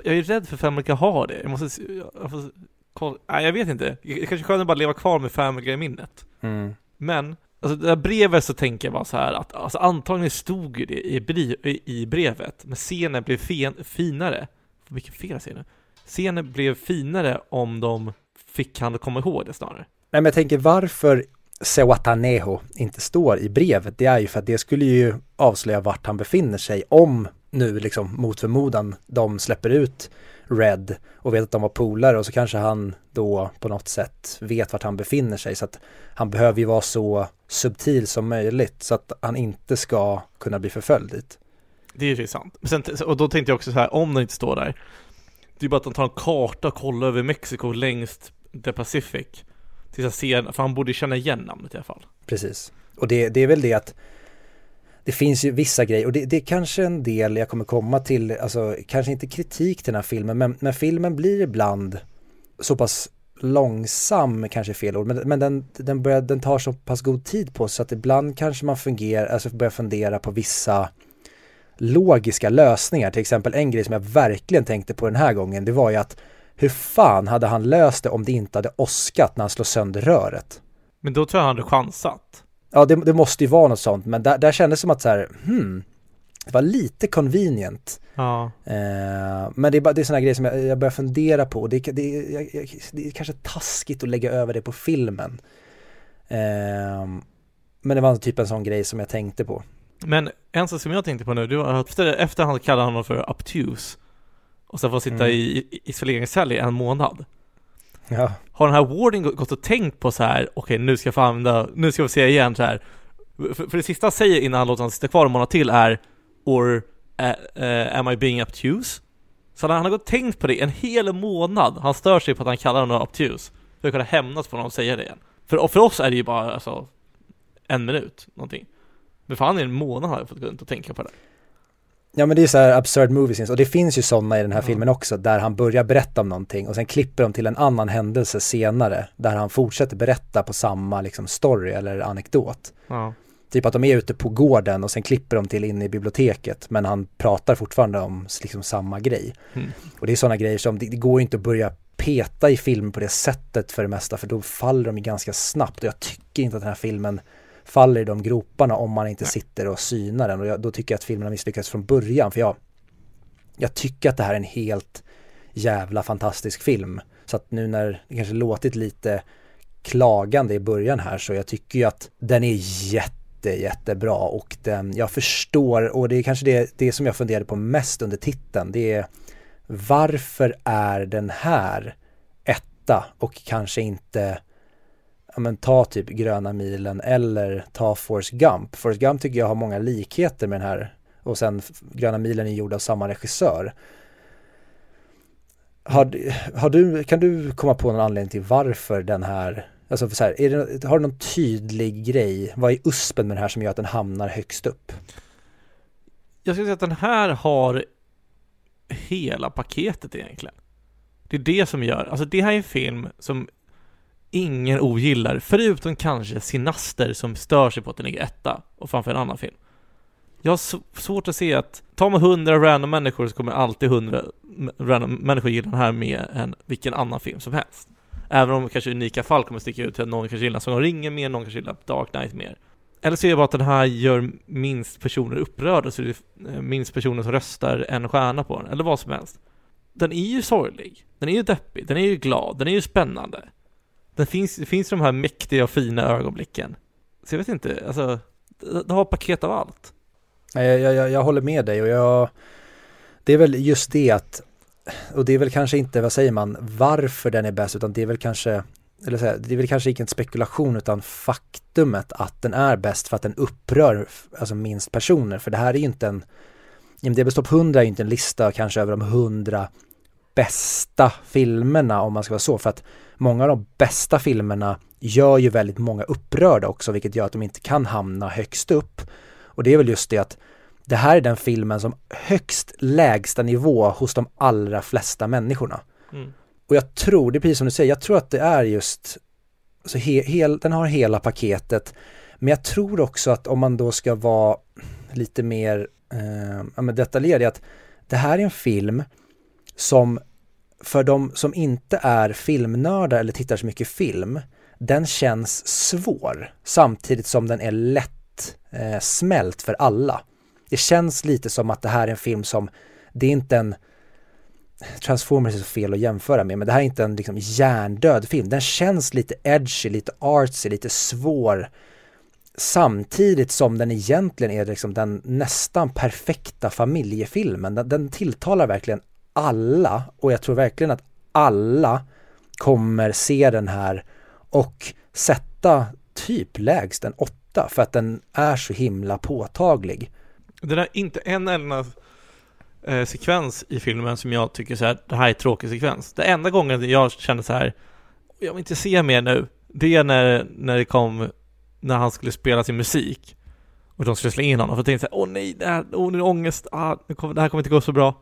jag är rädd för Family Guy har det. Jag måste, jag, får, kolla, nej jag vet inte. Det kanske skönt att bara leva kvar med Family Guy-minnet. Mm. Men Alltså det där brevet så tänker jag bara så här att alltså antagligen stod ju det i, brev, i brevet, men scenen blev fen, finare. Vilken fel jag säger nu. Scenen blev finare om de fick han att komma ihåg det snarare.
Nej men jag tänker varför Sewataneho inte står i brevet, det är ju för att det skulle ju avslöja vart han befinner sig om nu liksom mot förmodan de släpper ut Red och vet att de var polare och så kanske han då på något sätt vet vart han befinner sig så att han behöver ju vara så subtil som möjligt så att han inte ska kunna bli förföljd dit.
Det är ju sant. Sen, och då tänkte jag också så här, om den inte står där, det är ju bara att han tar en karta och kollar över Mexiko längst the Pacific. Tills jag ser, för han borde känna igen namnet i alla fall.
Precis. Och det, det är väl det att det finns ju vissa grejer och det, det är kanske en del jag kommer komma till, alltså kanske inte kritik till den här filmen, men, men filmen blir ibland så pass långsam, kanske fel ord, men, men den, den, börjar, den tar så pass god tid på sig att ibland kanske man fungerar, alltså börjar fundera på vissa logiska lösningar. Till exempel en grej som jag verkligen tänkte på den här gången, det var ju att hur fan hade han löst det om det inte hade åskat när han slår sönder röret?
Men då tror jag han hade chansat.
Ja, det, det, måste ju vara något sånt, men där, där kändes det som att så här, hmm, det var lite convenient.
Ja.
Eh, men det är, bara, det är sådana grejer som jag, jag börjar fundera på. Det, det, det, det är kanske taskigt att lägga över det på filmen. Eh, men det var typ en sån grej som jag tänkte på.
Men en sak som jag tänkte på nu, det var att efter, efter han kallade honom för obtuse och sen får sitta mm. i isoleringscell i en månad.
Ja.
Har den här Warden gått och tänkt på så här, okej okay, nu ska jag få använda, nu ska vi se igen så här. För, för det sista han säger innan han låter honom sitta kvar en månad till är Or uh, uh, am I being obtuse? Så han har gått och tänkt på det en hel månad. Han stör sig på att han kallar honom obtuse. För att kunna hämnas på honom och säga det igen. För, för oss är det ju bara alltså, en minut, någonting. Men för han i en månad har jag fått gå runt och tänka på det.
Ja men det är så här absurd movie scenes och det finns ju sådana i den här mm. filmen också där han börjar berätta om någonting och sen klipper de till en annan händelse senare där han fortsätter berätta på samma liksom story eller anekdot.
Mm.
Typ att de är ute på gården och sen klipper de till in i biblioteket men han pratar fortfarande om liksom samma grej.
Mm.
Och det är sådana grejer som, det, det går inte att börja peta i film på det sättet för det mesta för då faller de ju ganska snabbt och jag tycker inte att den här filmen faller i de groparna om man inte sitter och synar den och jag, då tycker jag att filmen har misslyckats från början för jag, jag tycker att det här är en helt jävla fantastisk film. Så att nu när det kanske låtit lite klagande i början här så jag tycker ju att den är jätte, jättebra och den, jag förstår och det är kanske det, det som jag funderade på mest under titeln. Det är varför är den här etta och kanske inte ja men ta typ Gröna milen eller ta Forrest Gump. Forrest Gump tycker jag har många likheter med den här och sen Gröna milen är gjord av samma regissör. Har, har du, kan du komma på någon anledning till varför den här, alltså så här, är det, har du någon tydlig grej, vad är uspen med den här som gör att den hamnar högst upp?
Jag skulle säga att den här har hela paketet egentligen. Det är det som gör, alltså det här är en film som ingen ogillar, förutom kanske Sinaster som stör sig på att den ligger etta och framför en annan film. Jag har svårt att se att, tar man hundra random människor så kommer alltid hundra random människor gilla den här mer än vilken annan film som helst. Även om kanske unika fall kommer sticka ut till att någon kanske gillar Sagan ringer mer, någon kanske gillar Dark Knight mer. Eller så är det bara att den här gör minst personer upprörda, så det är eh, minst personer som röstar en stjärna på den, eller vad som helst. Den är ju sorglig, den är ju deppig, den är ju glad, den är ju spännande. Den finns, det finns de här mäktiga och fina ögonblicken. Så jag vet inte, alltså, det har paket av allt.
Jag, jag, jag håller med dig och jag, det är väl just det att, och det är väl kanske inte, vad säger man, varför den är bäst, utan det är väl kanske, eller så här, det är väl kanske inte en spekulation utan faktumet att den är bäst för att den upprör alltså minst personer, för det här är ju inte en, IMDB topp 100 är ju inte en lista kanske över de 100 bästa filmerna om man ska vara så, för att många av de bästa filmerna gör ju väldigt många upprörda också, vilket gör att de inte kan hamna högst upp. Och det är väl just det att det här är den filmen som högst lägsta nivå hos de allra flesta människorna. Mm. Och jag tror, det är precis som du säger, jag tror att det är just, alltså he, hel, den har hela paketet, men jag tror också att om man då ska vara lite mer eh, detaljerad, att det här är en film som för de som inte är filmnördar eller tittar så mycket film, den känns svår samtidigt som den är lätt eh, smält för alla. Det känns lite som att det här är en film som, det är inte en Transformers är så fel att jämföra med, men det här är inte en liksom hjärndöd film. Den känns lite edgy, lite artsy, lite svår. Samtidigt som den egentligen är liksom den nästan perfekta familjefilmen. Den, den tilltalar verkligen alla och jag tror verkligen att alla kommer se den här och sätta typ lägst en åtta för att den är så himla påtaglig.
Det är inte en enda eh, sekvens i filmen som jag tycker så här, det här är tråkig sekvens. Det enda gången jag kände så här, jag vill inte se mer nu, det är när, när det kom, när han skulle spela sin musik och de skulle slå in honom, för jag tänkte så här, åh nej, det här, åh, nu är det ångest, ah, det här kommer inte gå så bra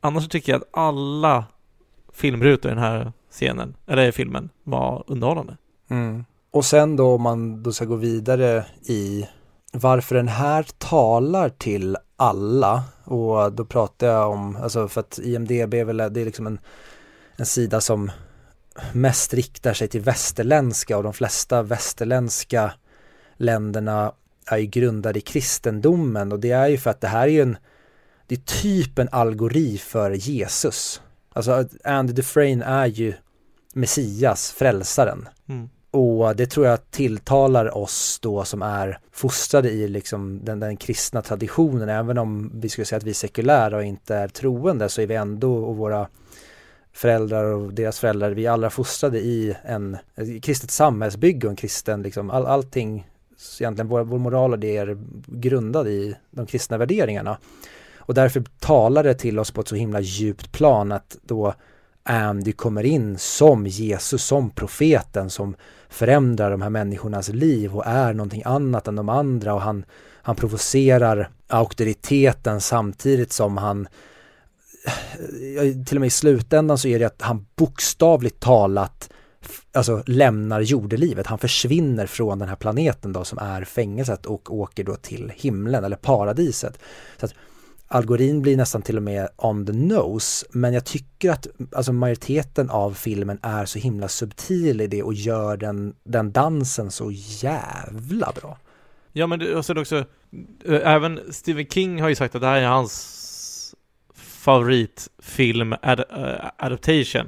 annars tycker jag att alla filmrutor i den här scenen, eller filmen, var underhållande.
Mm. Och sen då om man då ska gå vidare i varför den här talar till alla och då pratar jag om, alltså för att IMDB är väl, det är liksom en, en sida som mest riktar sig till västerländska och de flesta västerländska länderna är ju grundade i kristendomen och det är ju för att det här är ju en det är typ en algori för Jesus. Alltså Andy Dufresne är ju Messias, frälsaren. Mm. Och det tror jag tilltalar oss då som är fostrade i liksom den, den kristna traditionen. Även om vi skulle säga att vi är sekulära och inte är troende så är vi ändå och våra föräldrar och deras föräldrar, vi är alla fostrade i en ett kristet samhällsbygge och en kristen, liksom all, allting, egentligen vår, vår moral och det är grundad i de kristna värderingarna. Och därför talar det till oss på ett så himla djupt plan att då Andy kommer in som Jesus, som profeten som förändrar de här människornas liv och är någonting annat än de andra och han, han provocerar auktoriteten samtidigt som han till och med i slutändan så är det att han bokstavligt talat alltså lämnar jordelivet, han försvinner från den här planeten då som är fängelset och åker då till himlen eller paradiset. Så att Algorin blir nästan till och med on the nose, men jag tycker att alltså majoriteten av filmen är så himla subtil i det och gör den, den dansen så jävla bra.
Ja men det, alltså också, eh, även Stephen King har ju sagt att det här är hans favoritfilm ad, uh, adaptation.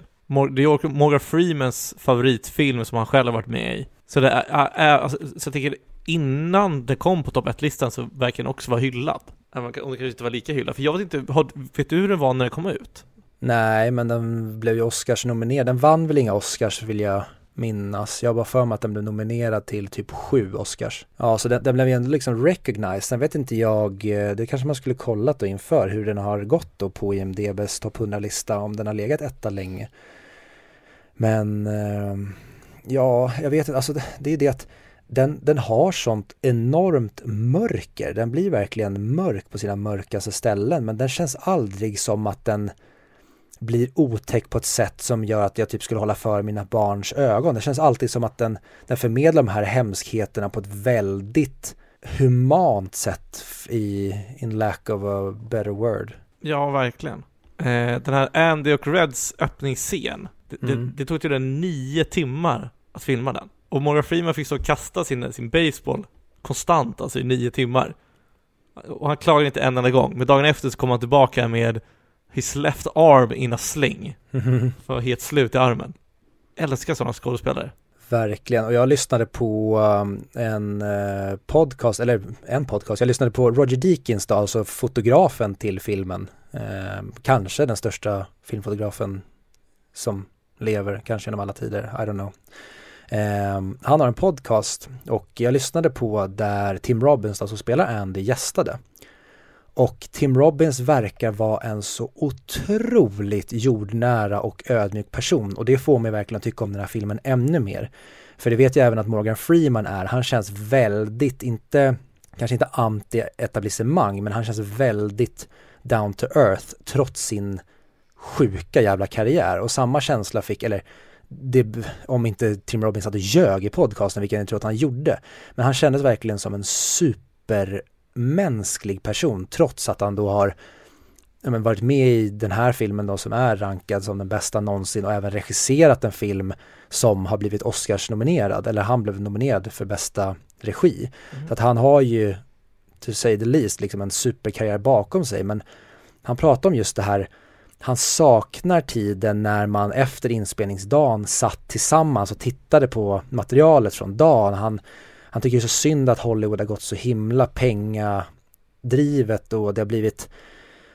det är Morgan Freemans favoritfilm som han själv har varit med i. Så det är, är alltså, så jag tänker innan det kom på topp 1-listan så verkar den också vara hyllad. Äh, om det kanske inte var lika hyllad, för jag vet inte, vet du hur den var när den kom ut?
Nej, men den blev ju Oscars nominerad. Den vann väl inga Oscars vill jag minnas. Jag har bara för mig att den blev nominerad till typ sju Oscars. Ja, så den, den blev ju ändå liksom recognized. Sen vet inte jag, eh, det kanske man skulle kollat då inför hur den har gått då på IMDBs topp 100-lista, om den har legat etta länge. Men ehm, ja, jag vet inte, alltså det, det är det att den, den har sånt enormt mörker. Den blir verkligen mörk på sina mörkaste ställen men den känns aldrig som att den blir otäck på ett sätt som gör att jag typ skulle hålla för mina barns ögon. Det känns alltid som att den, den förmedlar de här hemskheterna på ett väldigt humant sätt i in lack of a better word.
Ja, verkligen. Eh, den här Andy och Reds öppningsscen, det, mm. det, det tog till den nio timmar att filma den. Och Morgan Freeman fick så kasta sin, sin baseball konstant, alltså i nio timmar. Och han klagade inte en enda gång, men dagen efter så kom han tillbaka med His left arm in a sling. För helt slut i armen. Älskar sådana skådespelare.
Verkligen, och jag lyssnade på um, en uh, podcast, eller en podcast, jag lyssnade på Roger Deakins då, alltså fotografen till filmen. Uh, kanske den största filmfotografen som lever, kanske genom alla tider, I don't know. Ehm, han har en podcast och jag lyssnade på där Tim Robbins, alltså spelar Andy, gästade. Och Tim Robbins verkar vara en så otroligt jordnära och ödmjuk person och det får mig verkligen att tycka om den här filmen ännu mer. För det vet jag även att Morgan Freeman är, han känns väldigt, inte, kanske inte anti-etablissemang, men han känns väldigt down to earth trots sin sjuka jävla karriär och samma känsla fick, eller det, om inte Tim Robbins hade ljög i podcasten, vilket jag tror att han gjorde. Men han kändes verkligen som en supermänsklig person, trots att han då har men, varit med i den här filmen då som är rankad som den bästa någonsin och även regisserat en film som har blivit Oscars nominerad, eller han blev nominerad för bästa regi. Mm. Så att han har ju, to say the least, liksom en superkarriär bakom sig, men han pratar om just det här han saknar tiden när man efter inspelningsdagen satt tillsammans och tittade på materialet från dagen. Han, han tycker det är så synd att Hollywood har gått så himla pengadrivet och det har blivit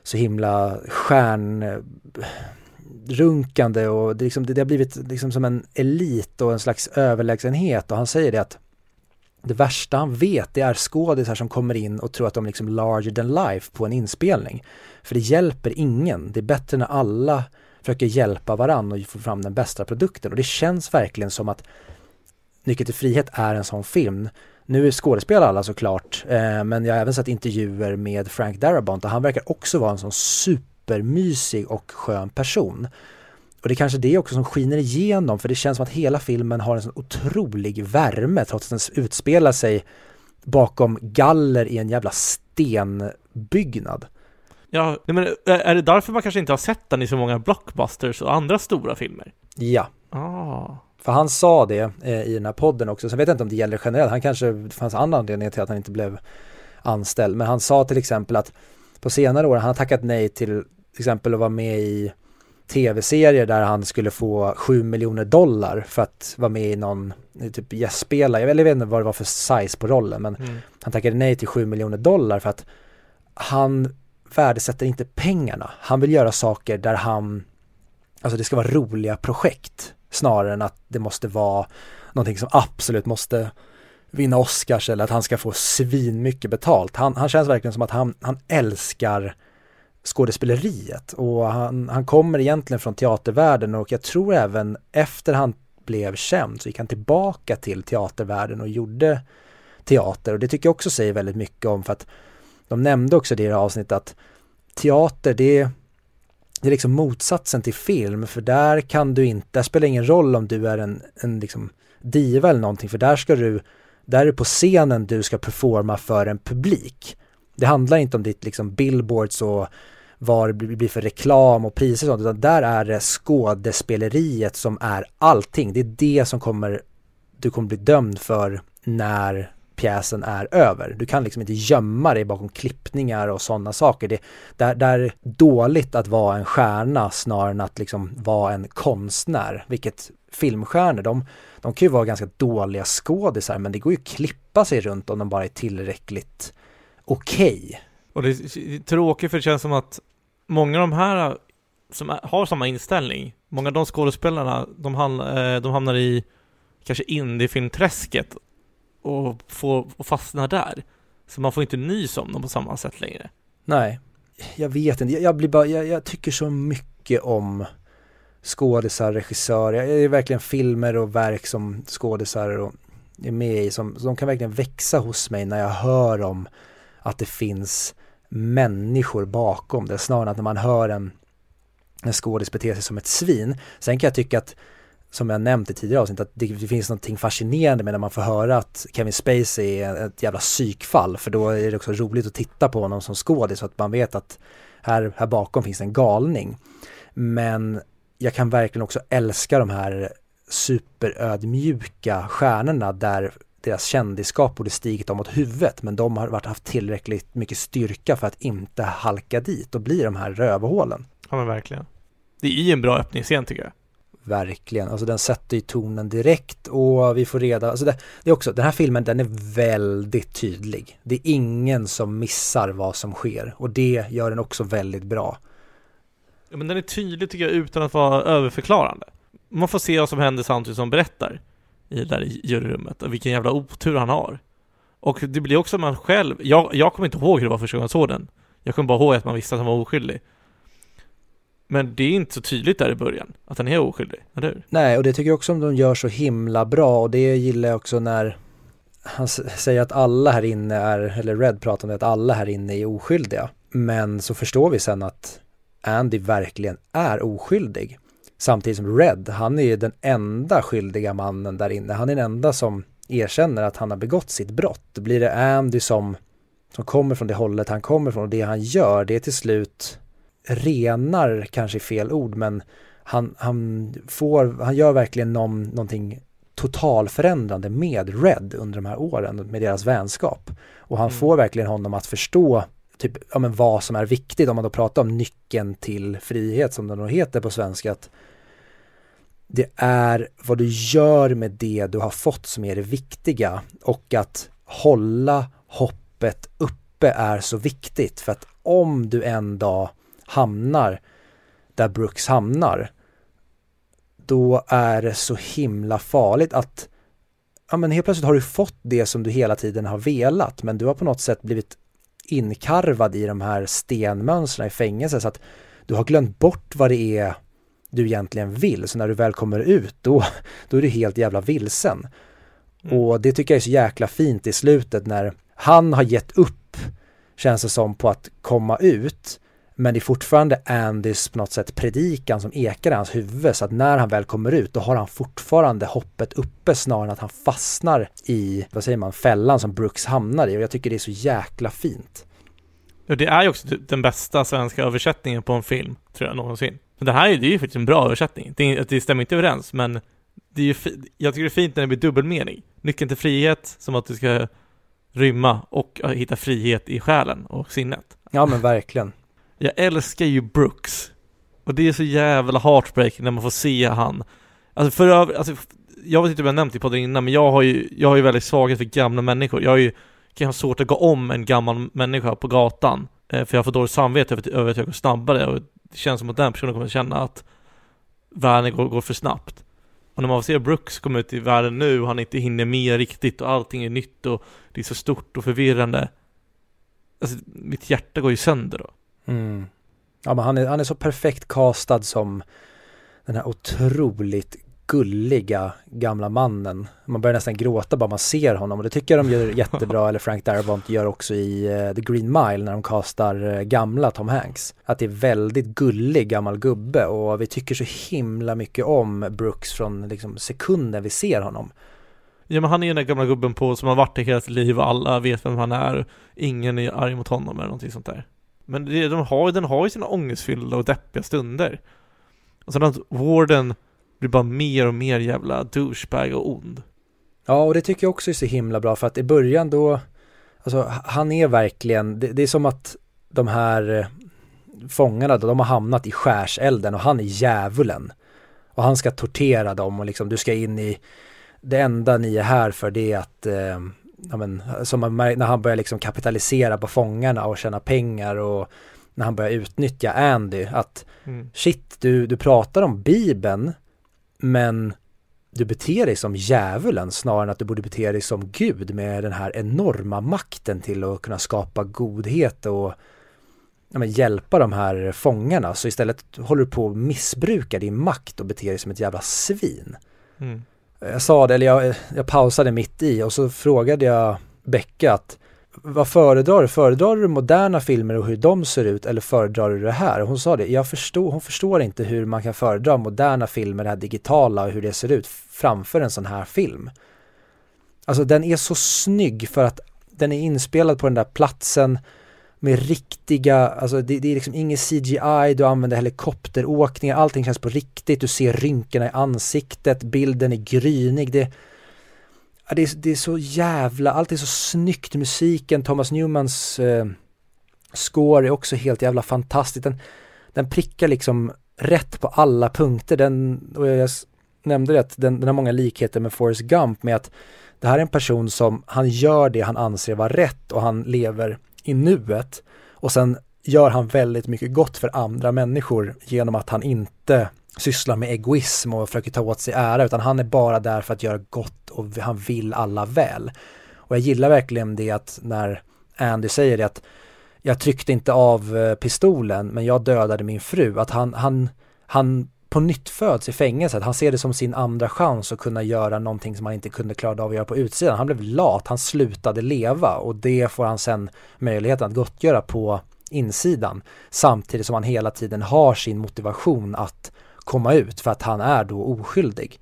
så himla stjärnrunkande och det, liksom, det har blivit liksom som en elit och en slags överlägsenhet och han säger det att det värsta han vet det är skådisar som kommer in och tror att de är liksom larger than life på en inspelning. För det hjälper ingen. Det är bättre när alla försöker hjälpa varandra och få fram den bästa produkten. Och det känns verkligen som att Nyckeln till frihet är en sån film. Nu är skådespelare alla såklart, eh, men jag har även sett intervjuer med Frank Darabont och han verkar också vara en sån supermysig och skön person. Och det är kanske det också som skiner igenom för det känns som att hela filmen har en sån otrolig värme trots att den utspelar sig bakom galler i en jävla stenbyggnad.
Ja, men är det därför man kanske inte har sett den i så många blockbusters och andra stora filmer?
Ja.
Ah.
För han sa det eh, i den här podden också, sen vet jag inte om det gäller generellt, han kanske, det fanns andra anledningar till att han inte blev anställd, men han sa till exempel att på senare år, han har tackat nej till till exempel att vara med i tv-serier där han skulle få 7 miljoner dollar för att vara med i någon typ gästspela. Jag vet inte vad det var för size på rollen men mm. han tackade nej till 7 miljoner dollar för att han värdesätter inte pengarna. Han vill göra saker där han, alltså det ska vara roliga projekt snarare än att det måste vara någonting som absolut måste vinna Oscars eller att han ska få svin mycket betalt. Han, han känns verkligen som att han, han älskar skådespeleriet och han, han kommer egentligen från teatervärlden och jag tror även efter han blev känd så gick han tillbaka till teatervärlden och gjorde teater och det tycker jag också säger väldigt mycket om för att de nämnde också det i det här avsnittet att teater det är, det är liksom motsatsen till film för där kan du inte, där spelar ingen roll om du är en, en liksom diva eller någonting för där ska du, där är det på scenen du ska performa för en publik. Det handlar inte om ditt liksom billboards och vad det blir för reklam och priser och sånt, utan där är det skådespeleriet som är allting. Det är det som kommer, du kommer bli dömd för när pjäsen är över. Du kan liksom inte gömma dig bakom klippningar och sådana saker. Det, där, där är dåligt att vara en stjärna snarare än att liksom vara en konstnär, vilket filmstjärnor, de, de kan ju vara ganska dåliga skådisar men det går ju att klippa sig runt om de bara är tillräckligt okej. Okay.
Och det är tråkigt för det känns som att många av de här äh, som har samma inställning, många av de skådespelarna, de, hamnar, äh, de hamnar i kanske indiefilmträsket och, får, och fastnar där. Så man får inte nys om dem på samma sätt längre.
Nej, jag vet inte, jag, jag blir bara, jag, jag, tycker så mycket om skådisar, regissörer, det är verkligen filmer och verk som skådisar och är med i som, de kan verkligen växa hos mig när jag hör om att det finns människor bakom det snarare än att när man hör en, en skådis bete sig som ett svin. Sen kan jag tycka att som jag nämnt i tidigare avsnitt, att det, det finns någonting fascinerande med när man får höra att Kevin Spacey är ett jävla psykfall, för då är det också roligt att titta på honom som skådis, så att man vet att här, här bakom finns en galning. Men jag kan verkligen också älska de här superödmjuka stjärnorna där deras kändisskap borde stigit dem åt huvudet men de har varit, haft tillräckligt mycket styrka för att inte halka dit och bli de här rövhålen.
Ja men verkligen. Det är ju en bra öppningsscen tycker jag.
Verkligen, alltså den sätter ju tonen direkt och vi får reda, alltså det, det är också, den här filmen den är väldigt tydlig. Det är ingen som missar vad som sker och det gör den också väldigt bra.
Ja men den är tydlig tycker jag utan att vara överförklarande. Man får se vad som händer samtidigt som berättar i det där juryrummet och vilken jävla otur han har. Och det blir också man själv, jag, jag kommer inte ihåg hur det var första gången jag såg den. Jag kommer bara ihåg att man visste att han var oskyldig. Men det är inte så tydligt där i början, att han är oskyldig, eller hur?
Nej, och det tycker jag också om de gör så himla bra och det gillar jag också när han säger att alla här inne är, eller Red pratar om det, att alla här inne är oskyldiga. Men så förstår vi sen att Andy verkligen är oskyldig. Samtidigt som Red, han är ju den enda skyldiga mannen där inne. Han är den enda som erkänner att han har begått sitt brott. Blir det Andy som, som kommer från det hållet han kommer från och det han gör, det är till slut renar kanske fel ord men han, han får, han gör verkligen någon, någonting totalförändrande med Red under de här åren med deras vänskap. Och han mm. får verkligen honom att förstå typ, ja, men vad som är viktigt om man då pratar om nyckeln till frihet som den då heter på svenska. Att det är vad du gör med det du har fått som är det viktiga och att hålla hoppet uppe är så viktigt för att om du en dag hamnar där Brooks hamnar då är det så himla farligt att ja men helt plötsligt har du fått det som du hela tiden har velat men du har på något sätt blivit inkarvad i de här stenmönstren i fängelse så att du har glömt bort vad det är du egentligen vill. Så när du väl kommer ut då, då är du helt jävla vilsen. Mm. Och det tycker jag är så jäkla fint i slutet när han har gett upp, känns det som, på att komma ut. Men det är fortfarande Andys på något sätt predikan som ekar i hans huvud så att när han väl kommer ut då har han fortfarande hoppet uppe snarare än att han fastnar i, vad säger man, fällan som Brooks hamnar i och jag tycker det är så jäkla fint.
Ja, det är ju också den bästa svenska översättningen på en film, tror jag någonsin. Det här är, det är ju faktiskt en bra översättning. Det, det stämmer inte överens, men det är ju jag tycker det är fint när det blir dubbelmening. Nyckeln till frihet, som att du ska rymma och hitta frihet i själen och sinnet.
Ja men verkligen.
Jag älskar ju Brooks. Och det är så jävla heartbreaking när man får se han. Alltså för övrigt, alltså, jag vet inte om jag nämnt i podden innan, men jag har ju, jag har ju väldigt svaghet för gamla människor. Jag har ju, kan ha svårt att gå om en gammal människa på gatan. Eh, för jag får dåligt samvete över, över att jag går snabbare och det känns som att den personen kommer känna att världen går, går för snabbt. Och när man ser Brooks komma ut i världen nu och han inte hinner med riktigt och allting är nytt och det är så stort och förvirrande. Alltså mitt hjärta går ju sönder då.
Mm. Ja men han är, han är så perfekt castad som den här otroligt gulliga gamla mannen. Man börjar nästan gråta bara man ser honom och det tycker jag de gör jättebra, eller Frank Darabont gör också i uh, The Green Mile när de kastar uh, gamla Tom Hanks. Att det är väldigt gullig gammal gubbe och vi tycker så himla mycket om Brooks från liksom sekunden vi ser honom.
Ja men han är ju den där gamla gubben på som har varit där hela sitt liv och alla vet vem han är. Ingen är arg mot honom eller någonting sånt där. Men det, de har, den har ju sina ångestfyllda och deppiga stunder. Och sen att Warden blir bara mer och mer jävla douchebag och ond.
Ja, och det tycker jag också är så himla bra för att i början då, alltså han är verkligen, det, det är som att de här eh, fångarna då, de har hamnat i skärselden och han är djävulen. Och han ska tortera dem och liksom, du ska in i, det enda ni är här för det är att, eh, ja men, som man, när han börjar liksom kapitalisera på fångarna och tjäna pengar och när han börjar utnyttja Andy, att mm. shit, du, du pratar om Bibeln, men du beter dig som djävulen snarare än att du borde bete dig som Gud med den här enorma makten till att kunna skapa godhet och ja, men, hjälpa de här fångarna. Så istället håller du på att missbruka din makt och beter dig som ett jävla svin. Mm. Jag sa det, eller jag, jag pausade mitt i och så frågade jag Becka att vad föredrar du? Föredrar du moderna filmer och hur de ser ut eller föredrar du det här? Och hon sa det, jag förstår, hon förstår inte hur man kan föredra moderna filmer, det här digitala och hur det ser ut framför en sån här film. Alltså den är så snygg för att den är inspelad på den där platsen med riktiga, alltså det, det är liksom ingen CGI, du använder helikopteråkningar, allting känns på riktigt, du ser rynkorna i ansiktet, bilden är grynig, det, det, är, det är så jävla, allt är så snyggt, musiken, Thomas Newmans eh, score är också helt jävla fantastisk, den, den prickar liksom rätt på alla punkter, den, och jag nämnde det att den, den har många likheter med Forrest Gump med att det här är en person som, han gör det han anser vara rätt och han lever i nuet och sen gör han väldigt mycket gott för andra människor genom att han inte sysslar med egoism och försöker ta åt sig ära utan han är bara där för att göra gott och han vill alla väl. Och jag gillar verkligen det att när Andy säger det att jag tryckte inte av eh, pistolen men jag dödade min fru, att han, han, han på nytt föds i fängelset. Han ser det som sin andra chans att kunna göra någonting som han inte kunde klara av att göra på utsidan. Han blev lat, han slutade leva och det får han sen möjligheten att gottgöra på insidan. Samtidigt som han hela tiden har sin motivation att komma ut för att han är då oskyldig.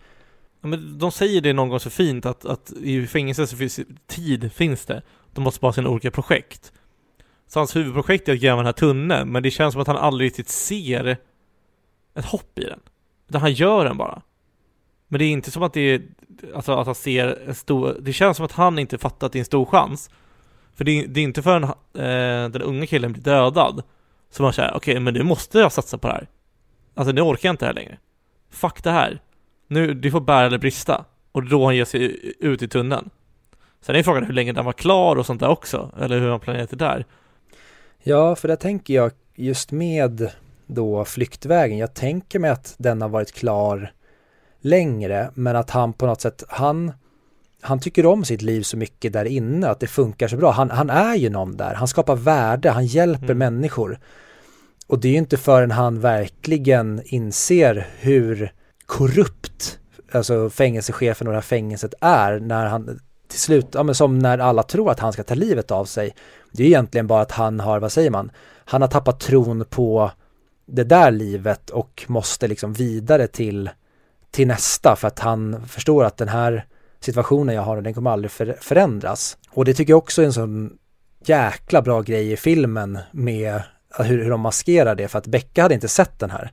Ja, men de säger det någon gång så fint att, att i fängelset så finns tid, finns det. De måste bara ha sina olika projekt. Så hans huvudprojekt är att gräva den här tunneln, men det känns som att han aldrig riktigt ser ett hopp i den. Utan han gör den bara. Men det är inte som att det är, alltså att han ser en stor, det känns som att han inte fattar att det är en stor chans. För det är, det är inte förrän eh, den unga killen blir dödad som man säger, okej okay, men nu måste jag satsa på det här. Alltså nu orkar jag inte det här längre. Fuck det här. Nu, det får bära eller brista. Och då han ger sig ut i tunneln. Sen är frågan hur länge den var klar och sånt där också, eller hur han planerat det där.
Ja, för där tänker jag just med då flyktvägen. Jag tänker mig att den har varit klar längre, men att han på något sätt, han, han tycker om sitt liv så mycket där inne, att det funkar så bra. Han, han är ju någon där, han skapar värde, han hjälper mm. människor. Och det är ju inte förrän han verkligen inser hur korrupt alltså fängelsechefen och det här fängelset är när han till slut, ja men som när alla tror att han ska ta livet av sig. Det är egentligen bara att han har, vad säger man, han har tappat tron på det där livet och måste liksom vidare till, till nästa för att han förstår att den här situationen jag har, den kommer aldrig för, förändras. Och det tycker jag också är en sån jäkla bra grej i filmen med hur, hur de maskerar det för att Becka hade inte sett den här.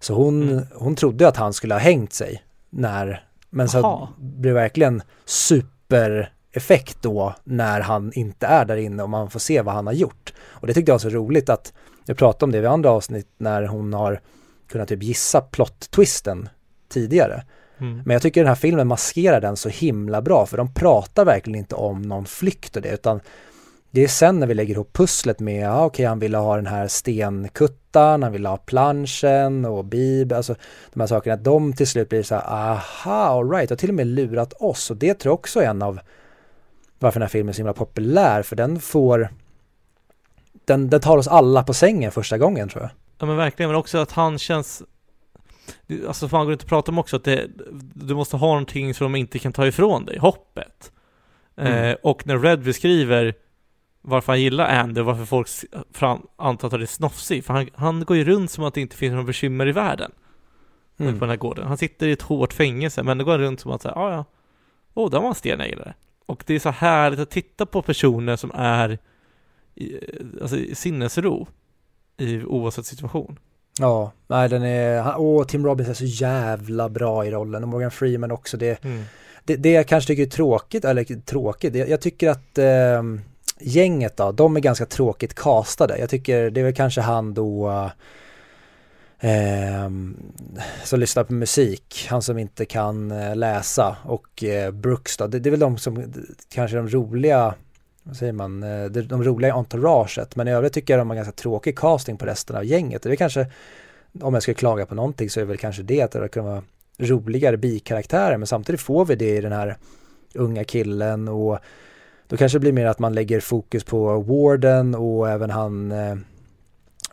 Så hon, mm. hon trodde att han skulle ha hängt sig när, men så blir det verkligen supereffekt då när han inte är där inne och man får se vad han har gjort. Och det tyckte jag var så roligt att jag pratade om det vid andra avsnitt när hon har kunnat typ gissa plot-twisten tidigare. Mm. Men jag tycker den här filmen maskerar den så himla bra för de pratar verkligen inte om någon flykt och det utan det är sen när vi lägger ihop pusslet med, ja okej okay, han ville ha den här stenkuttan, han ville ha planschen och bibeln, alltså de här sakerna, att de till slut blir så här, aha, alright, och till och med lurat oss och det tror jag också är en av varför den här filmen är så himla populär, för den får den, den tar oss alla på sängen första gången tror jag.
Ja men verkligen, men också att han känns Alltså fan går inte att prata om också att det, du måste ha någonting som de inte kan ta ifrån dig, hoppet. Mm. Eh, och när Red beskriver varför han gillar Andy och varför folk fram, antar att han är snofsig, för han, han går ju runt som att det inte finns några bekymmer i världen. Mm. På den här gården. Han sitter i ett hårt fängelse, men det går runt som att säga, ja ja, åh, där var en sten jag gillade. Och det är så härligt att titta på personer som är alltså, sinnesro i oavsett situation.
Ja, nej den är, åh Tim Robbins är så jävla bra i rollen och Morgan Freeman också det,
Mm.
det, det jag kanske tycker är tråkigt, eller tråkigt, jag, jag tycker att eh, gänget då, de är ganska tråkigt castade. Jag tycker det är väl kanske han då eh, som lyssnar på musik, han som inte kan eh, läsa och eh, Brooks då, det, det är väl de som kanske är de roliga vad säger man, eh, de, de roliga i entouraget men i övrigt tycker jag de har ganska tråkig casting på resten av gänget. Det är kanske, om jag skulle klaga på någonting så är det väl kanske det att det kan vara roligare bikaraktärer men samtidigt får vi det i den här unga killen och då kanske det blir mer att man lägger fokus på Warden och även han eh,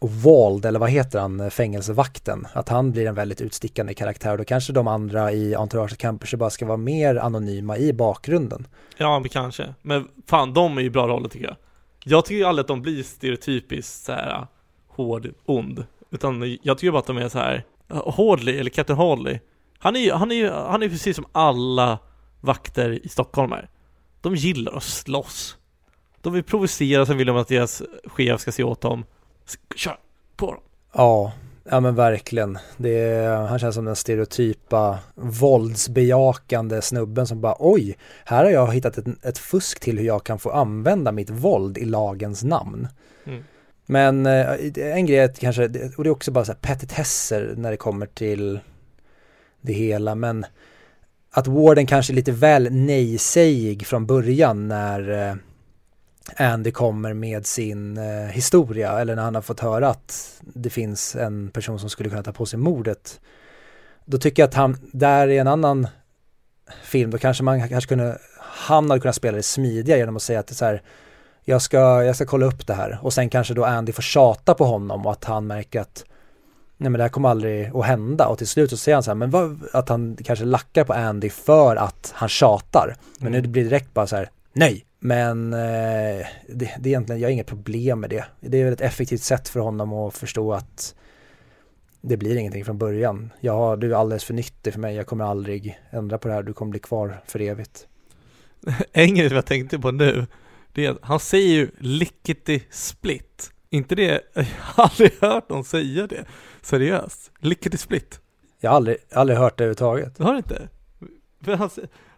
Wald, eller vad heter han, fängelsevakten, att han blir en väldigt utstickande karaktär och då kanske de andra i entouraget kanske bara ska vara mer anonyma i bakgrunden.
Ja, men kanske. Men fan, de är ju bra roller tycker jag. Jag tycker ju aldrig att de blir stereotypiskt så här äh, hård, ond. Utan jag tycker bara att de är så här äh, Hardley, eller Captain Hardley. Han är ju, han är ju, han är ju precis som alla vakter i Stockholm är. De gillar att slåss. De vill provocera, sen vill de att deras chef ska se åt dem. Kör på dem.
Ja, ja men verkligen. Är, han känns som den stereotypa våldsbejakande snubben som bara oj, här har jag hittat ett, ett fusk till hur jag kan få använda mitt våld i lagens namn.
Mm.
Men eh, en grej är kanske, och det är också bara så här petitesser när det kommer till det hela, men att Warden kanske är lite väl nej-sägig från början när eh, Andy kommer med sin eh, historia eller när han har fått höra att det finns en person som skulle kunna ta på sig mordet. Då tycker jag att han, där i en annan film, då kanske man kanske kunde, han hade kunnat spela det smidigare genom att säga att det är så här, jag ska, jag ska kolla upp det här och sen kanske då Andy får tjata på honom och att han märker att nej men det här kommer aldrig att hända och till slut så säger han så här, men vad, att han kanske lackar på Andy för att han tjatar. Men nu blir det direkt bara så här, nej. Men eh, det, det är egentligen, jag har inget problem med det. Det är väl ett effektivt sätt för honom att förstå att det blir ingenting från början. Ja, du är alldeles för nyttig för mig, jag kommer aldrig ändra på det här, du kommer bli kvar för evigt.
En grej jag tänkte på nu, det är att han säger ju lickety split. Inte det, jag har aldrig hört någon säga det. Seriöst. Lickety split.
Jag har aldrig, aldrig hört det överhuvudtaget.
Du har inte? För han,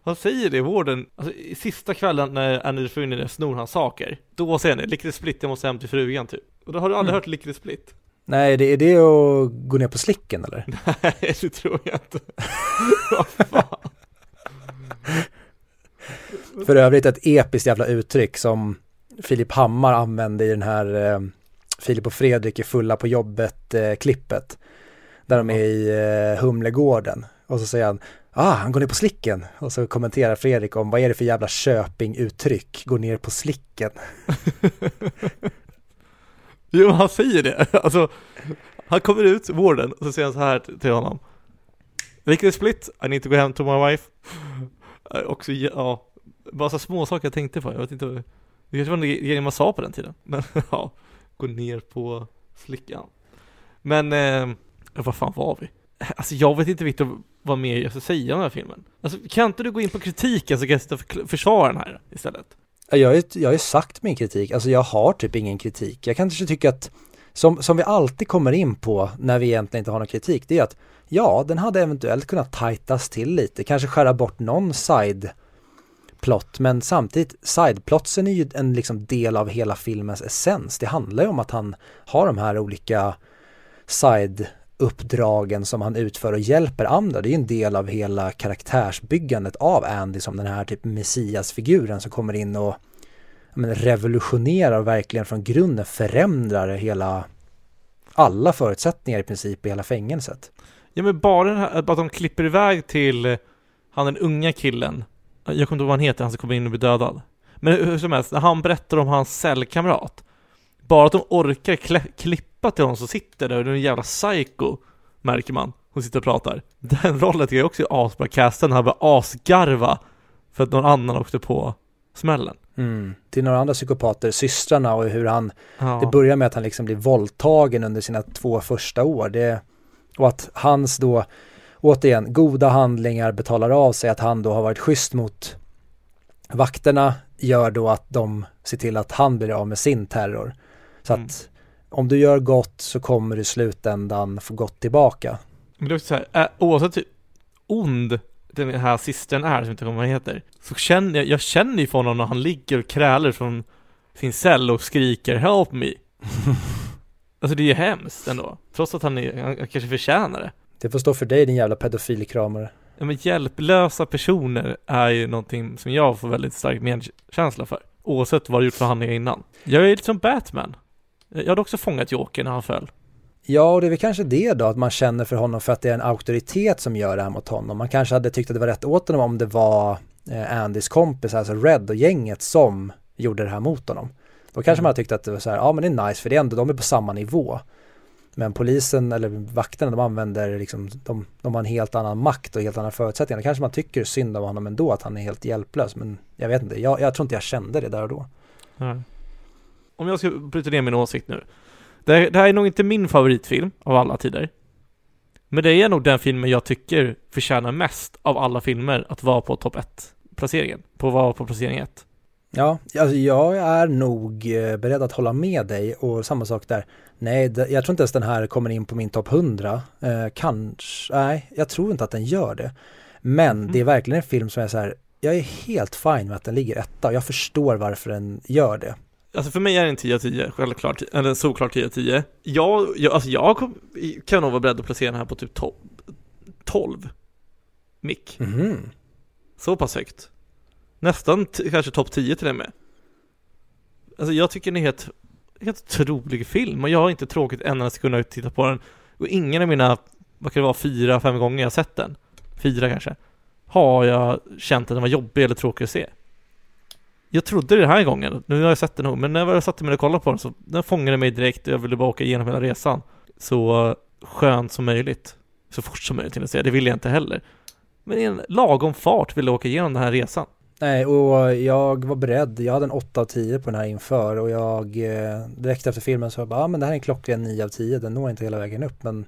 han säger det i vården, alltså i sista kvällen när Andy Dufresne snor hans saker. Då säger han det, lickety split, jag måste hem till frugan typ. Och då har du aldrig
Mm.
hört lickety split?
Nej, det, är det att gå ner på slicken eller?
Nej, det tror jag inte. Vad fan?
För övrigt ett episkt jävla uttryck som Filip Hammar använde i den här eh, Filip och Fredrik är fulla på jobbet-klippet. där de är i eh, Humlegården. Och så säger han, ah, han går ner på slicken. Och så kommenterar Fredrik om, vad är det för jävla Köping-uttryck, går ner på slicken.
Jo, han säger det. Alltså, han kommer ut, vården, och så säger han så här till honom. Lickety split, I need to go home to my wife. Eh, också, ja, bara så små saker jag tänkte på. Jag vet inte, det kanske var en grej man sa på den tiden. Men ja, gå ner på slickan. Men, eh, vad fan var vi? Alltså jag vet inte Victor vad mer jag ska säga om den här filmen. Alltså kan inte du gå in på kritiken så kan jag sitta och försvara den här istället?
Jag har, ju- jag har ju sagt min kritik, alltså jag har typ ingen kritik. Jag kanske tycka att, som, som vi alltid kommer in på när vi egentligen inte har någon kritik, det är att ja, den hade eventuellt kunnat tajtas till lite, kanske skära bort någon side plot, men samtidigt sideplotsen är ju en liksom del av hela filmens essens. Det handlar ju om att han har de här olika side uppdragen som han utför och hjälper andra. Det är ju en del av hela karaktärsbyggandet av Andy som den här typ messiasfiguren som kommer in och men, revolutionerar och verkligen från grunden förändrar hela alla förutsättningar i princip i hela fängelset.
Ja men bara den här, att de klipper iväg till han den unga killen Jag kommer inte ihåg vad han heter, han som kommer in och blir dödad Men hur hur som helst, när han berättar om hans cellkamrat bara att de orkar klä- klippa till honom som sitter där, det är en jävla psycho Märker man, hon sitter och pratar Den rollen tycker jag också är asbra castad när han börjar asgarva För att någon annan åkte på smällen
Mm. Till några andra psykopater, systrarna och hur han
ja.
Det börjar med att han liksom blir våldtagen under sina två första år. Det, och att hans då, återigen, goda handlingar betalar av sig, att han då har varit schysst mot vakterna gör då att de ser till att han blir av med sin terror. Så
Mm.
att om du gör gott så kommer du i slutändan få gott tillbaka.
Men det är också så här, oavsett hur ond den här systern är, som inte kommer vad han heter, så känner jag, jag känner ju för honom när han ligger och krälar från sin cell och skriker 'Help me' Alltså det är ju hemskt ändå, trots att han, är, han kanske förtjänar det.
Det får stå för dig din jävla pedofilkramare.
Ja, men hjälplösa personer är ju någonting som jag får väldigt stark medkänsla för. Oavsett vad du gjort för handlingar innan. Jag är lite som Batman. Jag hade också fångat Joker när han föll.
Ja, och det är väl kanske det då, att man känner för honom för att det är en auktoritet som gör det här mot honom. Man kanske hade tyckt att det var rätt åt honom om det var eh, Andys kompis, alltså Red och gänget som gjorde det här mot honom. Då kanske
Mm.
man hade tyckt att det var så här, ja men det är nice för det är ändå, de är på samma nivå. Men polisen eller vakterna, de använder liksom, de, de har en helt annan makt och helt andra förutsättningar. Då kanske man tycker synd om honom ändå, att han är helt hjälplös. Men jag vet inte, jag, jag tror inte jag kände det där och då.
Ja. Om jag ska bryta ner min åsikt nu. Det här, det här är nog inte min favoritfilm av alla tider. Men det är nog den filmen jag tycker förtjänar mest av alla filmer att vara på topp 1 placeringen. På att vara på placering 1.
Ja, alltså jag är nog eh, beredd att hålla med dig och samma sak där. Nej, jag tror inte ens den här kommer in på min topp 100. Eh, kanske, nej, jag tror inte att den gör det. Men
Mm.
det är verkligen en film som är så här, jag är helt fine med att den ligger etta och jag förstår varför den gör det.
Alltså för mig är det en 10 av 10, självklart, eller en solklar 10 av 10. Jag, jag, alltså jag kom, kan nog vara beredd att placera den här på typ to- 12 mick.
Mhm.
Så pass högt. Nästan kanske topp 10 till och med. Alltså jag tycker den är helt, helt otrolig film och jag har inte tråkigt en enda sekund att titta på den. Och ingen av mina, vad kan det vara, fyra, fem gånger jag sett den, fyra kanske, har jag känt att den var jobbig eller tråkig att se. Jag trodde det den här gången, nu har jag sett den nog, men när jag satte mig och kollade på den så den fångade mig direkt och jag ville bara åka igenom hela resan. Så skönt som möjligt. Så fort som möjligt till att säga, det vill jag inte heller. Men i en lagom fart ville jag åka igenom den här resan.
Nej, och jag var beredd. Jag hade en 8 av 10 på den här inför och jag eh, direkt efter filmen så jag bara, ja men det här är en klockren 9 av 10, den når inte hela vägen upp men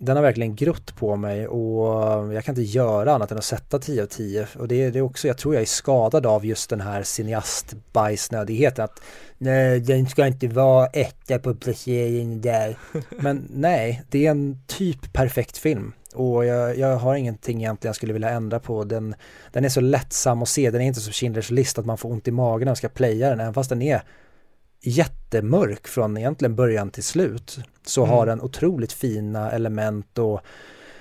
den har verkligen grott på mig och jag kan inte göra annat än att sätta 10 av 10 och det, det är också, jag tror jag är skadad av just den här cineastbajsnödigheten att nej, den ska inte vara etta på placeringen där. Men nej, det är en typ perfekt film och jag, jag har ingenting egentligen jag skulle vilja ändra på. Den, den är så lättsam att se, den är inte så Schindler's list att man får ont i magen när man ska playa den, även fast den är jättemörk från egentligen början till slut. Så
Mm.
har den otroligt fina element och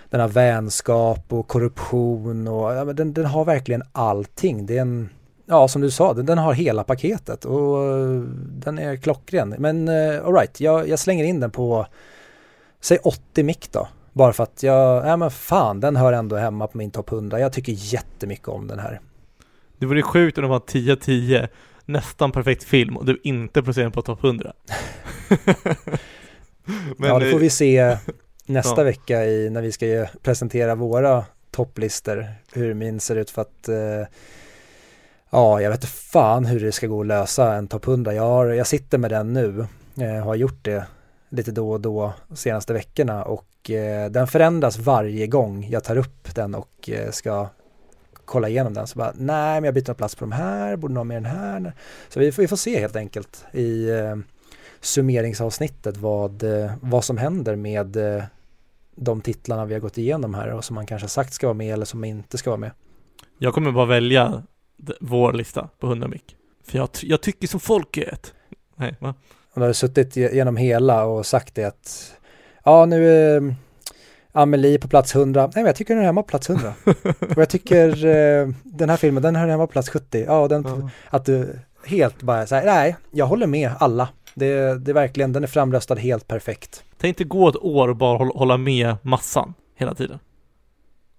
den har vänskap och korruption och ja, men den, den har verkligen allting. Det är en, ja som du sa, den, den har hela paketet och eh, den är klockren. Men uh, alright, jag, jag slänger in den på, säg 80 mick då. Bara för att jag, ja men fan, den hör ändå hemma på min topp 100. Jag tycker jättemycket om den här.
Det vore sjukt om det var 10-10, nästan perfekt film och du inte placerar den på topp 100. Men
ja, det får vi se nästa
Ja.
vecka i, när vi ska ju presentera våra topplistor, hur min ser ut för att eh, ja, jag vet inte fan hur det ska gå att lösa en topp 100. Jag, har, jag sitter med den nu, eh, har gjort det lite då och då de senaste veckorna och eh, den förändras varje gång jag tar upp den och eh, ska kolla igenom den. Så bara, nej men jag byter plats på de här, borde ha med den här. Så vi får, vi får se helt enkelt i eh, summeringsavsnittet vad, eh, vad som händer med eh, de titlarna vi har gått igenom här och som man kanske sagt ska vara med eller som inte ska vara med.
Jag kommer bara välja vår lista på 100 mick. För jag, jag tycker som folket. Nej, va?
Och då har du suttit ge- genom hela och sagt det att ja nu är Amelie på plats 100. Nej men jag tycker den är hemma på plats 100. och jag tycker eh, den här filmen den hör hemma på plats 70. Ja, den,
Ja.
att du helt bara säger nej jag håller med alla. Det, det är verkligen, den är framröstad helt perfekt.
Tänk inte gå ett år och bara hålla, med massan hela tiden.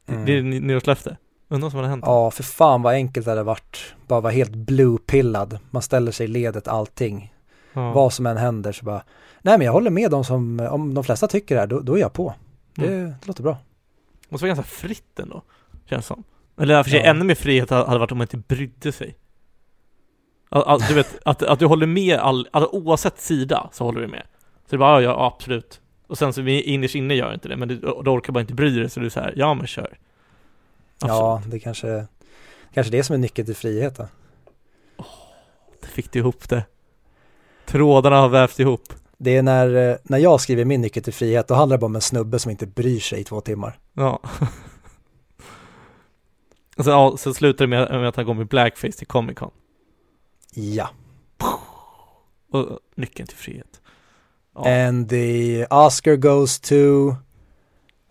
Mm.
Det är ny- nyårslöfte. Undrar vad som hade hänt.
Ja, för fan vad enkelt det hade varit. Bara vara helt blue-pillad. Man ställer sig i ledet allting.
Ja.
Vad som än händer så bara, nej men jag håller med dem som, om de flesta tycker det här, då, då är jag på. Det,
Mm.
det låter bra.
måste vara ganska fritt ändå, känns som. Eller för sig
Ja.
ännu mer frihet hade varit om man inte brydde sig. All, all, du vet, att, att du håller med all, alltså, oavsett sida så håller du med. Så det är bara, ja, ja absolut. Och sen så vi innerst inne gör inte det, men du, du orkar bara inte bry dig så du säger ja men kör.
Ja, det kanske, kanske det som är nyckeln till frihet då.
Det fick du ihop det. Trådarna har vävt ihop.
Det är när, eh, när jag skriver min nyckel till frihet, då handlar det bara om en snubbe som inte bryr sig i två timmar.
Ja. Och sen, ja, sen slutar det med, med att han går med blackface till Comic Con.
Ja.
Och nyckeln till frihet. Ja.
And the Oscar goes to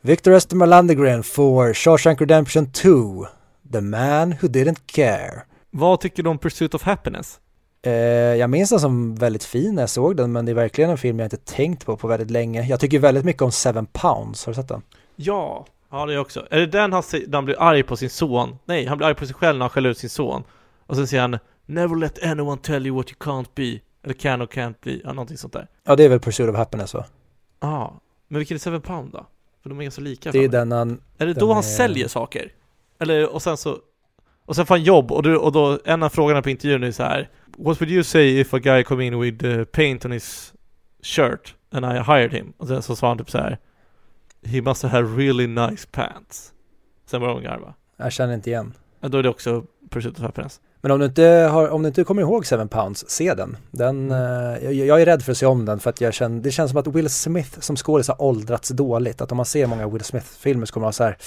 Victor Östermar Landegren for Shawshank Redemption 2, The Man Who Didn't Care.
Vad tycker du om Pursuit of Happiness?
Eh, jag minns den som väldigt fin när jag såg den, men det är verkligen en film jag inte tänkt på på väldigt länge. Jag tycker väldigt mycket om Seven Pounds, har du sett den?
Ja, ja det är jag också. Är det den han, när han blir arg på sin son? Nej, han blir arg på sig själv när han skäller ut sin son. Och sen säger han Never let anyone tell you what you can't be. Eller can or can't be, ja någonting sånt där.
Ja, det är väl Pursuit of Happiness va?
Ja, ah, men vilken är Seven Pound då? För de är ganska lika
Det är den han,
Är det
den
då han
är-
säljer saker? Eller, och sen så Och sen får han jobb och, du, och då, en av frågorna på intervjun är så här What would you say if a guy come in with uh, paint on his shirt and I hired him? Och sen så sa han typ så här He must have really nice pants Sen började de garva
jag känner inte igen.
Ja, Då är det också Pursuit of Happiness
Men om du inte, har, om du inte kommer ihåg Seven Pounds, se den. den eh, jag, jag är rädd för att se om den för att jag känner, det känns som att Will Smith som skådis har åldrats dåligt. Att om man ser många Will Smith-filmer så kommer man så här,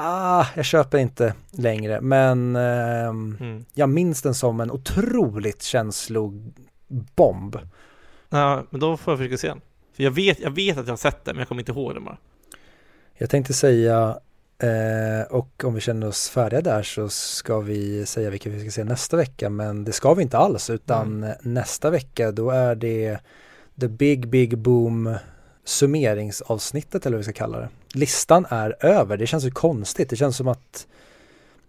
ah, jag köper inte längre. Men ehm,
mm.
jag minns den som en otroligt känslobomb.
Ja, men då får jag försöka se den För jag vet, jag vet att jag har sett den men jag kommer inte ihåg den bara
Jag tänkte säga, eh, och om vi känner oss färdiga där så ska vi säga vilka vi ska se nästa vecka. Men det ska vi inte alls, utan nästa vecka då är det The Big Big Boom summeringsavsnittet eller vad vi ska kalla det. Listan är över, det känns ju konstigt. Det känns som att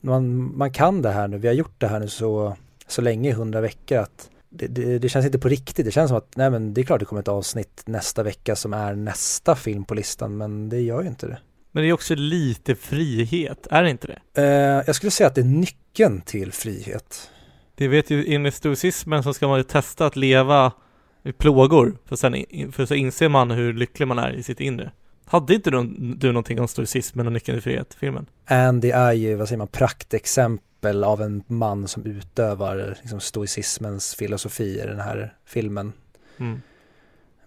man, man kan det här nu, vi har gjort det här nu så, så länge hundra veckor att det, det, det känns inte på riktigt. Det känns som att nej men det är klart det kommer ett avsnitt nästa vecka som är nästa film på listan men det gör ju inte det.
Men det är också lite frihet, är det inte det?
Eh, jag skulle säga att det är nyckeln till frihet.
Det vet ju, enligt stoicismen så ska man ju testa att leva i plågor, för sen för så inser man hur lycklig man är i sitt inre. Hade inte du, du någonting om stoicismen och nyckeln till frihet, filmen?
Andy är ju, vad säger man, praktexempel av en man som utövar liksom, stoicismens filosofi i den här filmen.
Mm.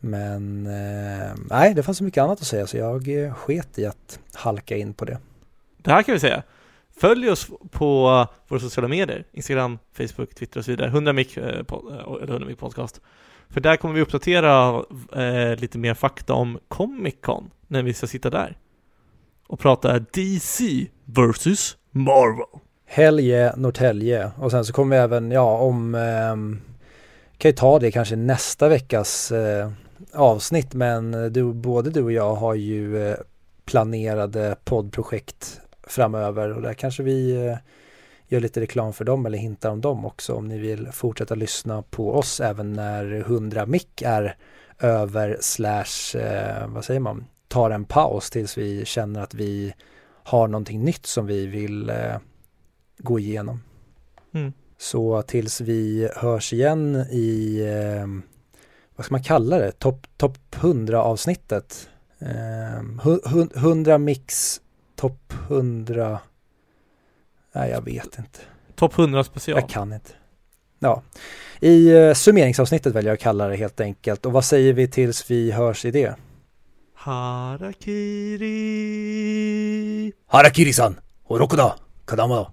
Men eh, nej, det fanns så mycket annat att säga så jag eh, sket i att halka in på det.
Det här kan vi säga. Följ oss på våra sociala medier, Instagram, Facebook, Twitter och så vidare. 100 mic, eh, eh, eller 100 mic podcast. För där kommer vi uppdatera eh, lite mer fakta om Comic Con när vi ska sitta där. Och prata DC versus Marvel.
Helge, Norrtälje och sen så kommer vi även, ja om, eh, kan ju ta det kanske nästa veckas eh, avsnitt men eh, du, både du och jag har ju eh, planerade poddprojekt framöver och där kanske vi eh, gör lite reklam för dem eller hintar om dem också om ni vill fortsätta lyssna på oss även när 100 mick är över slash, eh, vad säger man, tar en paus tills vi känner att vi har någonting nytt som vi vill eh, gå igenom.
Mm.
Så tills vi hörs igen i, eh, vad ska man kalla det, topp top 100 avsnittet. Eh, hu- hu- 100 mix, topp 100, nej jag vet inte,
Topp 100 special.
jag kan inte. Ja, i eh, summeringsavsnittet väljer jag att kalla det helt enkelt. Och vad säger vi tills vi hörs i det?
Harakiri.
Harakiri-san, orokoda, kadama.